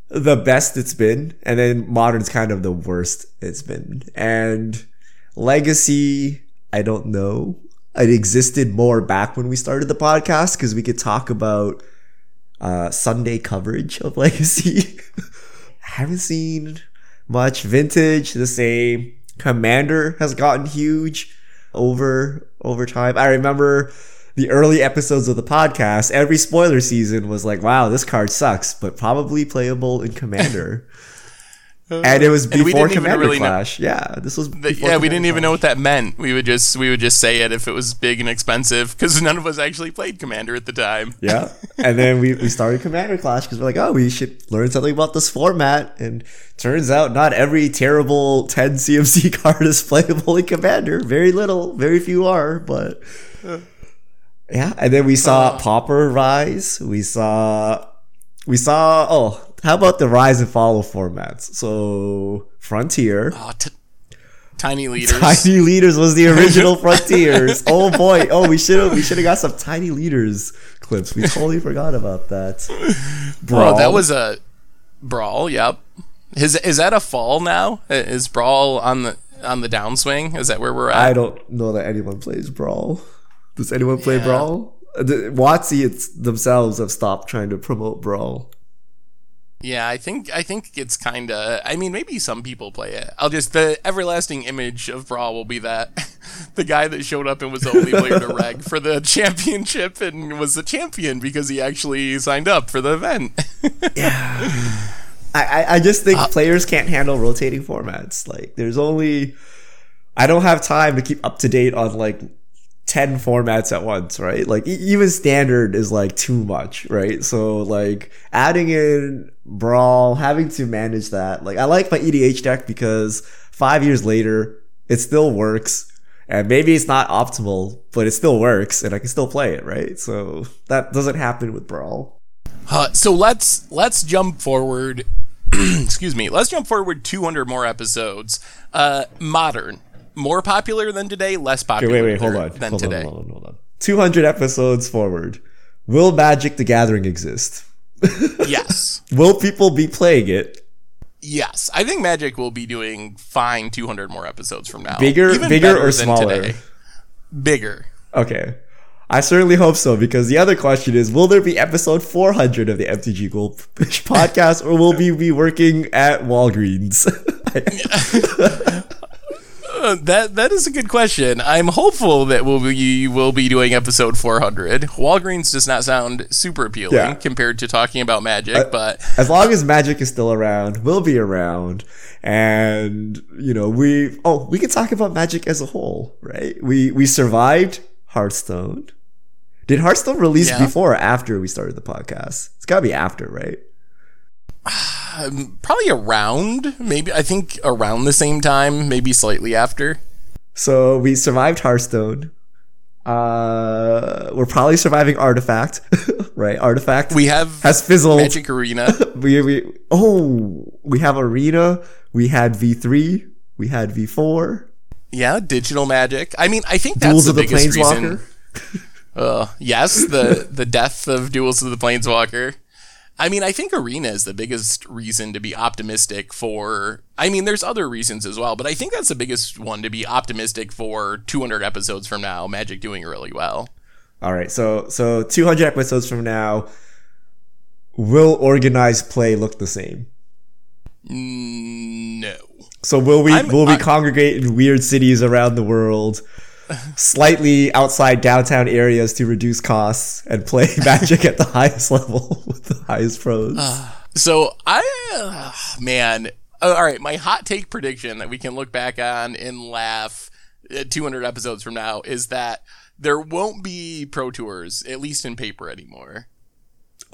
the best it's been, and then modern's kind of the worst it's been. And legacy, I don't know. It existed more back when we started the podcast because we could talk about uh, Sunday coverage of legacy. haven't seen much vintage the same commander has gotten huge over over time i remember the early episodes of the podcast every spoiler season was like wow this card sucks but probably playable in commander and it was And we before didn't even commander really know- clash yeah this was But, before yeah, we didn't even know what that meant. We would just we would just say it if it was big and expensive because none of us actually played Commander at the time. Yeah. And then we, we started Commander Clash because we're like, oh, we should learn something about this format. And turns out not every terrible 10 CMC card is playable in Commander. Very little, very few are, but uh. Yeah. And then we saw Pauper rise. We saw, we saw, oh, how about the rise and follow formats? So Frontier. Oh, t- tiny leaders. Tiny Leaders was the original Frontiers. Oh boy! Oh, we should have we should have got some Tiny Leaders clips. We totally forgot about that. Bro, that was a brawl. Yep. Is is that a fall now? Uh, Is brawl on the on the downswing? Is that where we're at? I don't know that anyone plays Brawl. Does anyone play Brawl? Uh, The WotC it's themselves have stopped trying to promote Brawl. Yeah, I think I think it's kind of. I mean, maybe some people play it. I'll just the everlasting image of Brawl will be that the guy that showed up and was the only player to reg for the championship and was the champion because he actually signed up for the event. yeah, I, I just think players can't handle rotating formats. Like, there's only. I don't have time to keep up to date on like 10 formats at once, right? Like, even standard is like too much, right? So, like, adding in Brawl, having to manage that. Like, I like my EDH deck because five years later, it still works. And maybe it's not optimal, but it still works and I can still play it, right? So, that doesn't happen with Brawl. Uh, so let's let's jump forward. excuse me. Let's jump forward 200 more episodes. Uh, modern, more popular than today, less Okay, popular wait, wait, hold than- on. than Hold on, today. hold on, hold on. 200 episodes forward. Will Magic the Gathering exist? Yes. Will people be playing it? Yes, I think Magic will be doing fine 200 more episodes from now. Bigger- Even bigger or smaller? today. Bigger. Okay. I certainly hope so because the other question is will there be episode 400 of the MTG Goldfish podcast or will we be working at Walgreens? Uh, that that is a good question. I'm hopeful that we'll be will be doing episode 400. Walgreens does not sound super appealing Yeah. compared to talking about Magic, but as long as Magic is still around, we'll be around. And, you know, we, oh, we can talk about Magic as a whole, right? We, we survived Hearthstone. Did Hearthstone release Yeah. before or after we started the podcast? It's gotta be after, right? Um, probably around maybe I think around the same time, maybe slightly after. So we survived Hearthstone. Uh, we're probably surviving Artifact, right? Artifact We have has fizzled. Magic Arena. We, we, oh, we have Arena. We had V3. We had V4. yeah, digital Magic. I mean, I think that's Duels the of the biggest Planeswalker. reason. Uh, yes, the the death of Duels of the Planeswalker. I mean, I think Arena is the biggest reason to be optimistic for. I mean, there's other reasons as well, but I think that's the biggest one to be optimistic for 200 episodes from now. Magic doing really well. All right, so so 200 episodes from now, will organized play look the same? Mm, No. So will we I'm- will we I- congregate in weird cities around the world, slightly outside downtown areas to reduce costs and play Magic at the highest level with the highest pros? So I, uh, man, uh, all right. My hot take prediction that we can look back on and laugh uh, 200 episodes from now is that there won't be pro tours, at least in paper anymore,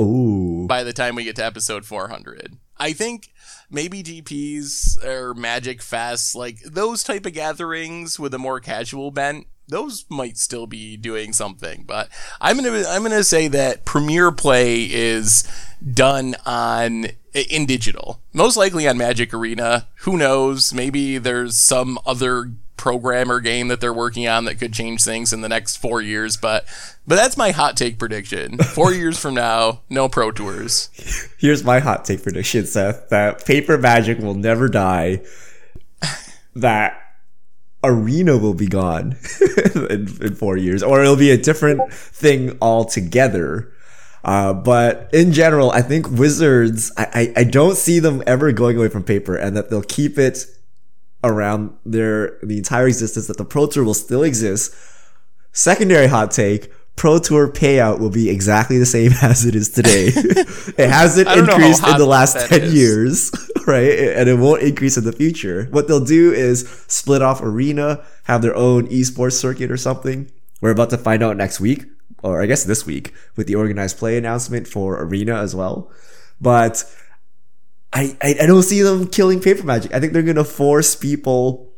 Ooh, by the time we get to episode 400. I think maybe GPs or Magic Fests, like those type of gatherings with a more casual bent, those might still be doing something. But I'm gonna I'm gonna say that Premiere Play is done on in digital, most likely on Magic Arena. Who knows? Maybe there's some other program or game that they're working on that could change things in the next four years. But but that's my hot take prediction. Four years from now, no pro tours. here's my hot take prediction, Seth: that paper Magic will never die. That arena will be gone in, in four years, or it'll be a different thing altogether. Uh, but in general, I think Wizards, I, I, I don't see them ever going away from paper and that they'll keep it around their, the entire existence, that the Pro Tour will still exist. Secondary hot take, Pro Tour payout will be exactly the same as it is today. it hasn't I don't know how increased in the last 10 is. years, right? And it won't increase in the future. What they'll do is split off Arena, have their own esports circuit or something. We're about to find out next week, or I guess this week, with the organized play announcement for Arena as well. But I, I, I don't see them killing paper magic. I think they're going to force people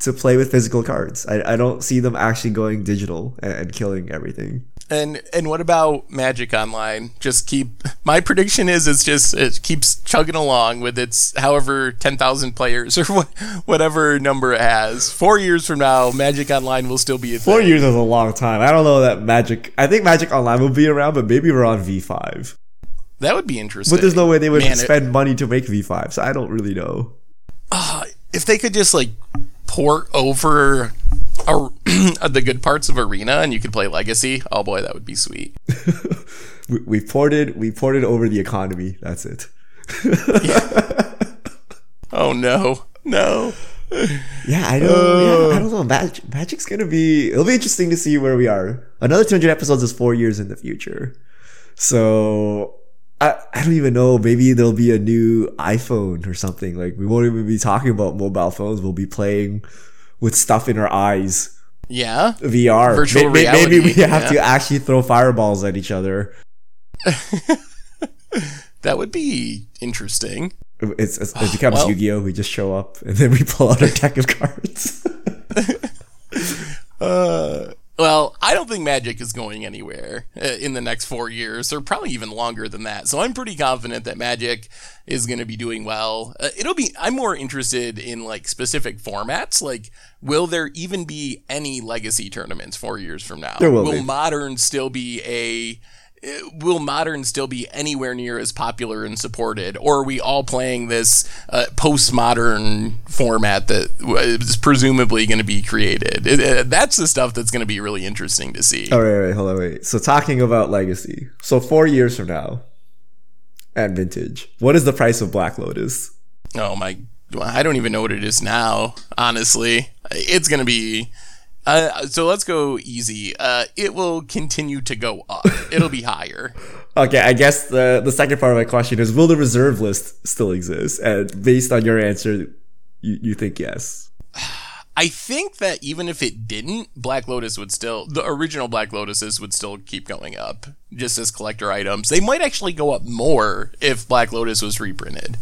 to play with physical cards. I, I don't see them actually going digital and, and killing everything. And and what about Magic Online? Just keep my prediction is it's just it keeps chugging along with its however ten thousand players or what, whatever number it has. Four years from now, Magic Online will still be a Four thing. years is a long time. I don't know that Magic. I think Magic Online will be around, but maybe we're on V5. That would be interesting. But there's no way they would Man, it- spend money to make V5, so I don't really know. Uh, if they could just like port over a, the good parts of Arena and you could play Legacy. Oh boy, that would be sweet. We, we ported, we ported over the economy. That's it. Oh no, no. Yeah, I don't. yeah, I don't know. Magic, Magic's gonna be. It'll be interesting to see where we are. Another 200 episodes is four years in the future, so I I don't even know. Maybe there'll be a new iPhone or something. Like we won't even be talking about mobile phones. We'll be playing with stuff in our eyes. Yeah, VR. Virtual May- may- Maybe we have yeah. to actually throw fireballs at each other. that would be interesting. It's, it's, it becomes Well- Yu-Gi-Oh. We just show up and then we pull out our deck of cards. Uh, well, I don't think Magic is going anywhere uh, in the next four years, or probably even longer than that. So I'm pretty confident that Magic is going to be doing well. Uh, it'll be. I'm more interested in like specific formats. Like, will there even be any Legacy tournaments four years from now? There will be. Modern still be a will modern still be anywhere near as popular and supported, or are we all playing this uh, postmodern format that is presumably going to be created? It, it, that's the stuff that's going to be really interesting to see. All right, wait, hold on, wait. So talking about legacy. So four years from now, and vintage, what is the price of Black Lotus? Oh my! I don't even know what it is now. Honestly, it's going to be. Uh, so let's go easy. Uh, it will continue to go up. It'll be higher. Okay, I guess the the second part of my question is: Will the reserve list still exist? And based on your answer, you, you think yes. I think that even if it didn't, Black Lotus would still the original Black Lotuses would still keep going up just as collector items. They might actually go up more if Black Lotus was reprinted.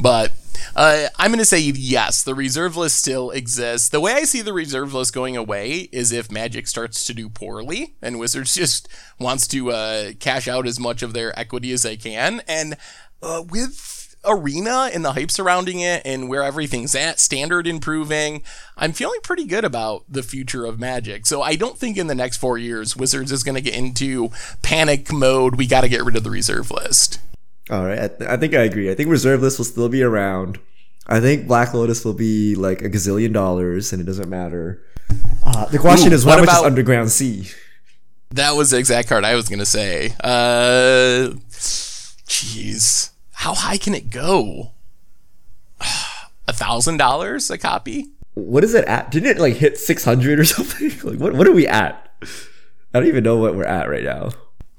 But uh, I'm going to say yes, the reserve list still exists. The way I see the reserve list going away is if Magic starts to do poorly and Wizards just wants to uh, cash out as much of their equity as they can. And uh, with Arena and the hype surrounding it and where everything's at, standard improving, I'm feeling pretty good about the future of Magic. So I don't think in the next four years Wizards is going to get into panic mode. We got to get rid of the reserve list. All right, I, th- I think I agree. I think reserve list will still be around. I think Black Lotus will be like a gazillion dollars, and it doesn't matter. Uh, the question Ooh, is, what how much is about- Underground Sea? That was the exact card I was going to say. Uh, jeez. How high can it go? A thousand dollars a copy? What is it at? Didn't it like hit six hundred or something? Like what? What are we at? I don't even know what we're at right now.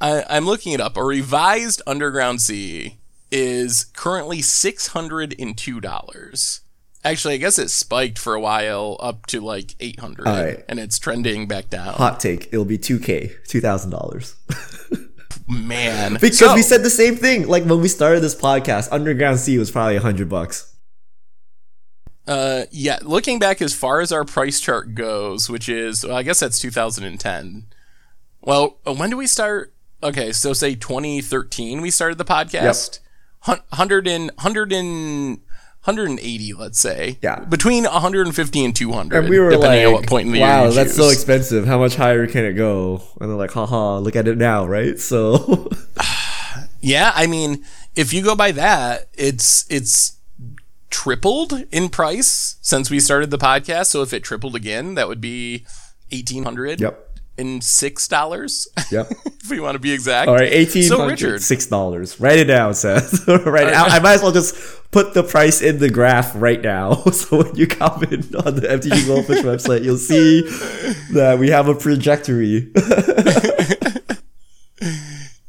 I, I'm looking it up. A revised Underground Sea is currently six hundred and two dollars. Actually, I guess it spiked for a while up to like eight hundred, All right. and it's trending back down. Hot take: It'll be two k, two thousand dollars. Man, Because So- we said the same thing. Like when we started this podcast, Underground Sea was probably a hundred bucks. Uh, yeah, looking back as far as our price chart goes, which is, well, I guess that's 2010. Well, when do we start? Okay, so say 2013 we started the podcast. Hun- 100 and, 100 and, 180, let's say. Yeah. Between 150 and 200. And we were depending like, on what point in the "Wow, year that's so expensive. How much higher can it go?" And they're like, "Haha, look at it now, right?" So Yeah, I mean, if you go by that, it's it's tripled in price since we started the podcast. So if it tripled again, that would be eighteen hundred. Yep. And six dollars. Yep. if we want to be exact. All right, eighteen So Richard, six dollars. Write it down, Seth. It out. I might as well just put the price in the graph right now. So when you comment on the MTG Goldfish website, you'll see that we have a trajectory.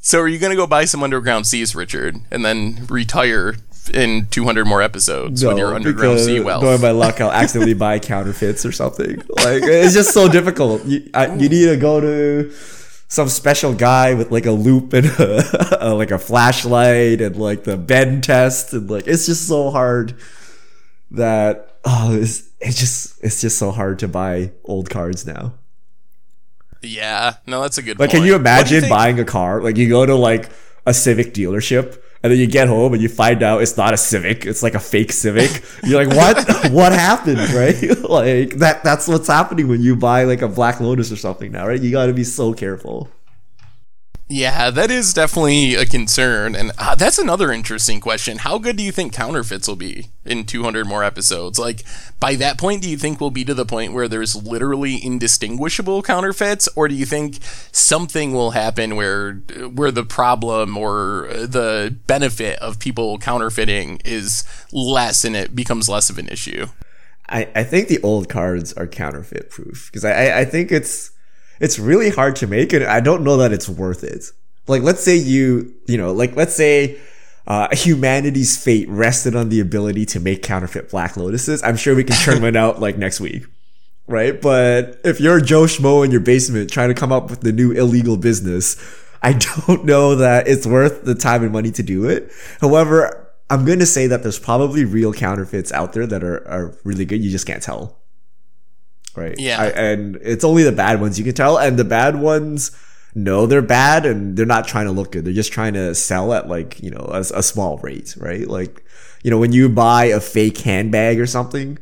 so are you going to go buy some underground seas, Richard, and then retire in two hundred more episodes with your underground because sea wealth? knowing my luck, I'll accidentally buy counterfeits or something. Like it's just so difficult. You, I, you need to go to some special guy with like a loupe and a, like a flashlight and like the bend test and like it's just so hard that oh it's, it's just it's just so hard to buy old cards now. yeah, no, that's a good. Like, point. can you imagine think- buying a car? Like, you go to like a Civic dealership, and then you get home and you find out it's not a Civic; it's like a fake Civic. You're like, what? what happened? Right? like that. That's what's happening when you buy like a Black Lotus or something now, right? You got to be so careful. Yeah, that is definitely a concern. And uh, that's another interesting question. How good do you think counterfeits will be in 200 more episodes? Like, by that point, do you think we'll be to the point where there's literally indistinguishable counterfeits? Or do you think something will happen where, where the problem or the benefit of people counterfeiting is less and it becomes less of an issue? I, I think the old cards are counterfeit proof because I, I think it's it's really hard to make and I don't know that it's worth it. Like let's say you you know like let's say uh, humanity's fate rested on the ability to make counterfeit black lotuses. I'm sure we can turn one out like next week. Right? But if you're Joe Schmo in your basement trying to come up with the new illegal business, I don't know that it's worth the time and money to do it. However, I'm going to say that there's probably real counterfeits out there that are, are really good. You just can't tell. Right. Yeah. I, and it's only the bad ones you can tell. And the bad ones know they're bad and they're not trying to look good. They're just trying to sell at like, you know, a, a small rate. Right. Like, you know, when you buy a fake handbag or something,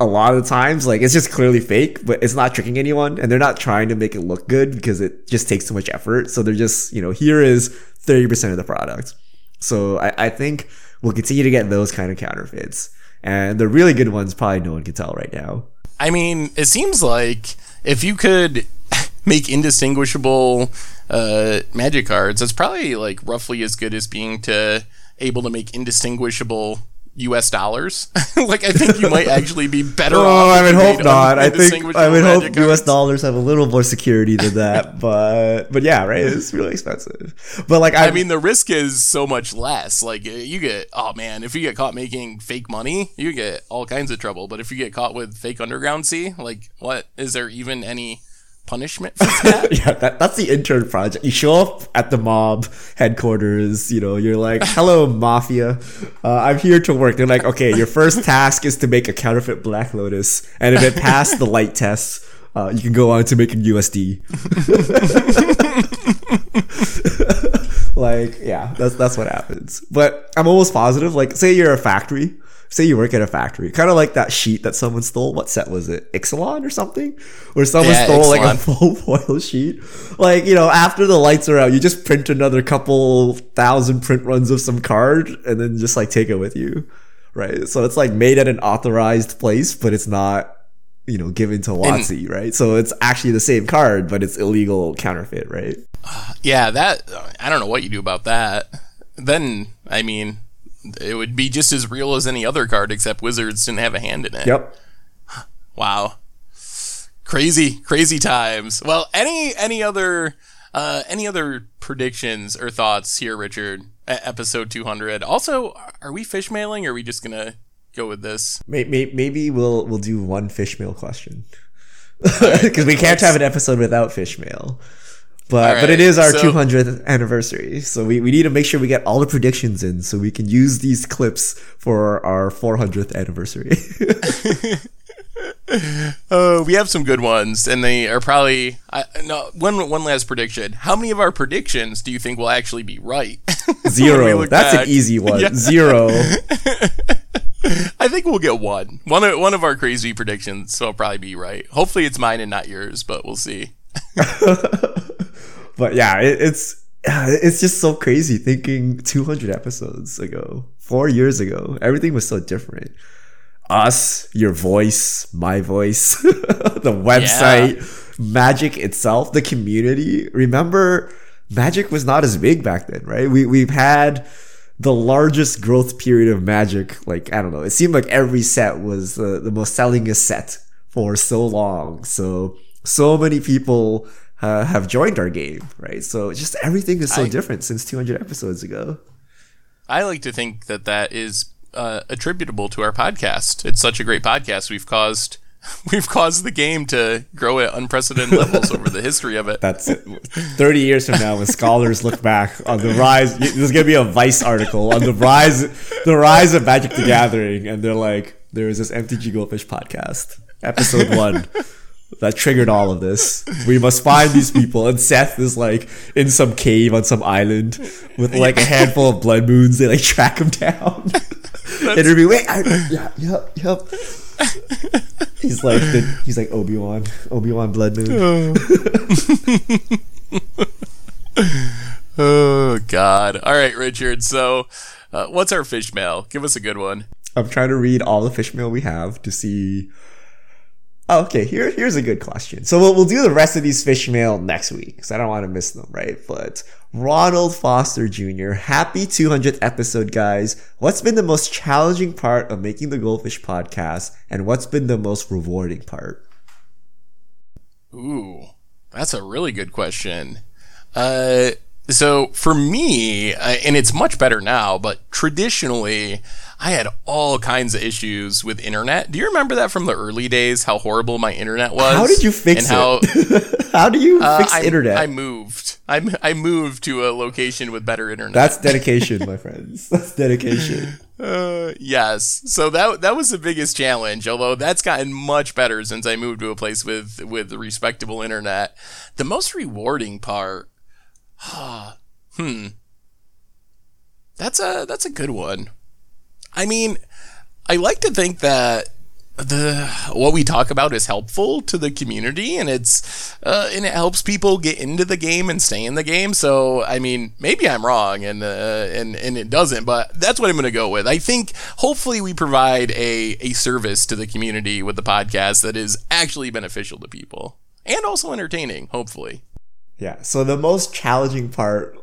a lot of the times, like it's just clearly fake, but it's not tricking anyone, and they're not trying to make it look good because it just takes too much effort. So they're just, you know, here is thirty percent of the product. So I, I think we'll continue to get those kind of counterfeits, and the really good ones probably no one can tell right now. I mean, it seems like if you could make indistinguishable uh, magic cards, that's probably like roughly as good as being to able to make indistinguishable U.S. dollars. like I think you might actually be better Oh, off. I would hope not. I think I would hope magic U.S. dollars have a little more security than that, but but yeah, right. It's really expensive. But like I, I mean, the risk is so much less. Like, uh, you get, oh man, if you get caught making fake money, you get all kinds of trouble. But if you get caught with fake underground sea, like, what is there even any punishment for that? yeah, that, that's the intern project. You show up at the mob headquarters. You know, you're like, "Hello, mafia. Uh, I'm here to work." They're like, "Okay, your first task is to make a counterfeit Black Lotus, and if it passed the light test, uh, you can go on to making USD." like, yeah, that's that's what happens. But I'm almost positive. Like, say you're a factory. Say you work at a factory, kind of like that sheet that someone stole. What set was it? Ixalan or something? Where someone Yeah, stole like a full foil sheet. Like, you know, after the lights are out, you just print another couple thousand print runs of some card and then just like take it with you. Right. So it's like made at an authorized place, but it's not, you know, given to WotC, right? So it's actually the same card, but it's illegal counterfeit, right? Uh, yeah, that, I don't know what you do about that. Then, I mean, it would be just as real as any other card, except Wizards didn't have a hand in it. Yep. Wow. Crazy, crazy times. Well, any any other uh any other predictions or thoughts here, Richard? Episode 200. Also, are we fish mailing or are we just going to go with this? May- may- Maybe we'll we'll do one fish mail question because we can't have an episode without fish mail. But but it right, is our so- 200th anniversary, so we, we need to make sure we get all the predictions in so we can use these clips for our 400th anniversary. Oh, we have some good ones and they are probably I no, one one last prediction. How many of our predictions do you think will actually be right? Zero. That's back. an easy one. Yeah. Zero. I think we'll get one. One of one of our crazy predictions will probably be right. Hopefully it's mine and not yours, but we'll see. But yeah, it, it's it's just so crazy thinking 200 episodes ago, four years ago, everything was so different. Us, your voice, my voice, the website, Magic itself, the community. Remember, Magic was not as big back then, right? We we've had the largest growth period of Magic. Like I don't know, it seemed like every set was the the most sellingest set for so long. So so many people uh, have joined our game, right? So just everything is so I- different since 200 episodes ago. I like to think that that is uh, attributable to our podcast. It's such a great podcast. We've caused we've caused the game to grow at unprecedented levels over the history of it. That's it. 30 years from now, when scholars look back on the rise, there's gonna be a Vice article on the rise, the rise of Magic the Gathering, and they're like, there is this MTG Goldfish podcast, episode one. That triggered all of this. We must find these people, and Seth is like in some cave on some island with like a handful of blood moons. They like track him down. Interview. Wait, I, yeah, yep, yep. He's like the, he's like Obi Wan, Obi Wan Blood Moon. Oh God! All right, Richard. So, uh, what's our fish mail? Give us a good one. I'm trying to read all the fish mail we have to see. Okay, here here's a good question. So we'll, we'll do the rest of these fish mail next week because I don't want to miss them, right? But Ronald Foster Jr., happy 200th episode, guys. What's been the most challenging part of making the Goldfish podcast, and what's been the most rewarding part? Ooh, that's a really good question. Uh, so for me, uh, and it's much better now, but traditionally, I had all kinds of issues with internet. Do you remember that from the early days? How horrible my internet was. How did you fix and how, it? How do you uh, fix I, internet? I moved. I, I moved to a location with better internet. That's dedication, my friends. That's dedication. Uh, yes. So that that was the biggest challenge. Although that's gotten much better since I moved to a place with with respectable internet. The most rewarding part, hmm, that's a that's a good one. I mean, I like to think that the what we talk about is helpful to the community and it's uh, and it helps people get into the game and stay in the game. So i mean maybe i'm wrong and uh, and and it doesn't but that's what i'm going to go with. I think hopefully we provide a a service to the community with the podcast that is actually beneficial to people and also entertaining hopefully Yeah. So the most challenging part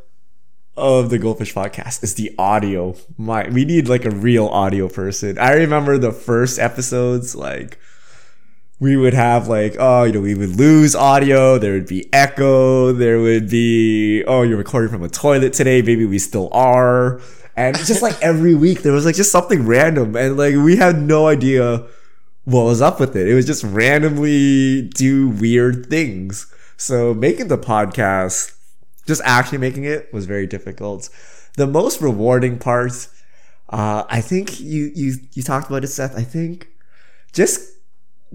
of the Goldfish podcast is the audio. My we need like a real audio person. I remember the first episodes like we would have like oh you know we would lose audio there would be echo there would be oh you're recording from a toilet today maybe we still are and just like every week there was like just something random and like we had no idea what was up with it it was just randomly do weird things so making the podcast just actually making it was very difficult the most rewarding part uh i think you you you talked about it seth i think just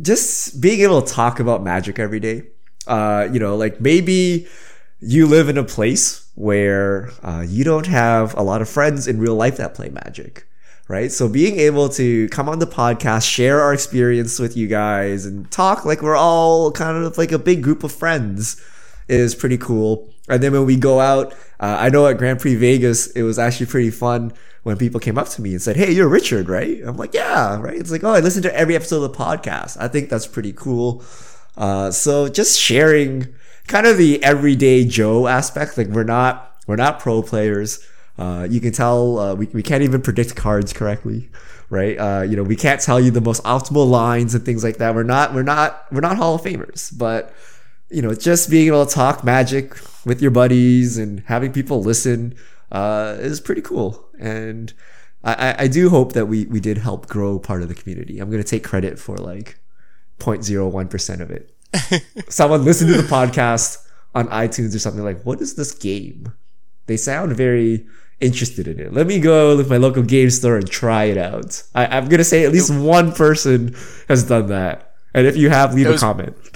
just being able to talk about magic every day. Uh, you know, like maybe you live in a place where uh, you don't have a lot of friends in real life that play magic, right? So being able to come on the podcast, share our experience with you guys, and talk like we're all kind of like a big group of friends is pretty cool. And then when we go out, uh, I know at Grand Prix Vegas, it was actually pretty fun when people came up to me and said, Hey, you're Richard, right? I'm like, Yeah, right. It's like, Oh, I listen to every episode of the podcast. I think that's pretty cool. Uh, so just sharing kind of the everyday Joe aspect. Like we're not, we're not pro players. Uh, you can tell, uh, we, we can't even predict cards correctly, right? Uh, you know, we can't tell you the most optimal lines and things like that. We're not, we're not, we're not Hall of Famers, but you know, just being able to talk magic with your buddies and having people listen uh, is pretty cool. And I, I do hope that we, we did help grow part of the community. I'm going to take credit for like 0.01% of it. Someone listened to the podcast on iTunes or something like, what is this game? They sound very interested in it. Let me go with my local game store and try it out. I, I'm going to say at least one person has done that. And if you have, leave was- a comment.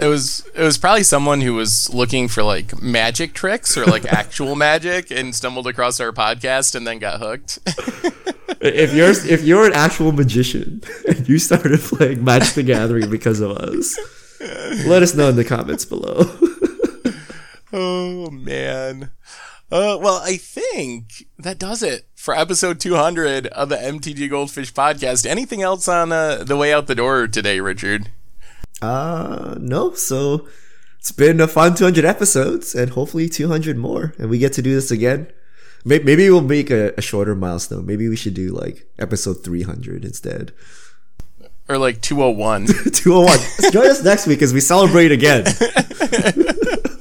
it was it was probably someone who was looking for like magic tricks or like actual magic and stumbled across our podcast and then got hooked if you're if you're an actual magician and you started playing Magic the Gathering because of us, let us know in the comments below. Oh man. Uh, well, I think that does it for episode 200 of the MTG Goldfish podcast. Anything else on uh, the way out the door today, Richard? Uh, no. So it's been a fun 200 episodes and hopefully 200 more, and we get to do this again. Maybe we'll make a, a shorter milestone. Maybe we should do like episode 300 instead. Or like 201? 201. Join us next week as we celebrate again.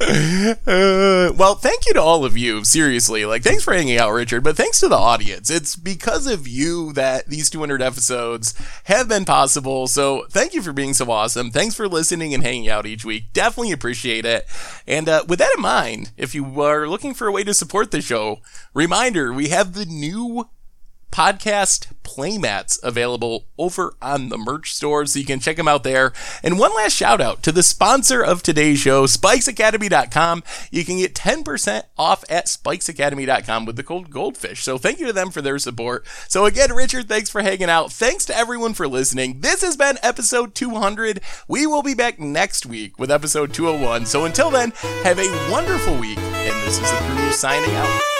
Uh, well, thank you to all of you. Seriously, like, thanks for hanging out, Richard. But thanks to the audience. It's because of you that these 200 episodes have been possible. So thank you for being so awesome. Thanks for listening and hanging out each week. Definitely appreciate it. And uh, with that in mind, if you are looking for a way to support the show, reminder: we have the new podcast playmats available over on the merch store, so you can check them out there. And one last shout out to the sponsor of today's show, spikesacademy.com. You can get 10% off at spikesacademy.com with the code goldfish. So thank you to them for their support. So again, Richard, thanks for hanging out. Thanks to everyone for listening. This has been episode 200. We will be back next week with episode 201. So until then, have a wonderful week. And this is the crew signing out.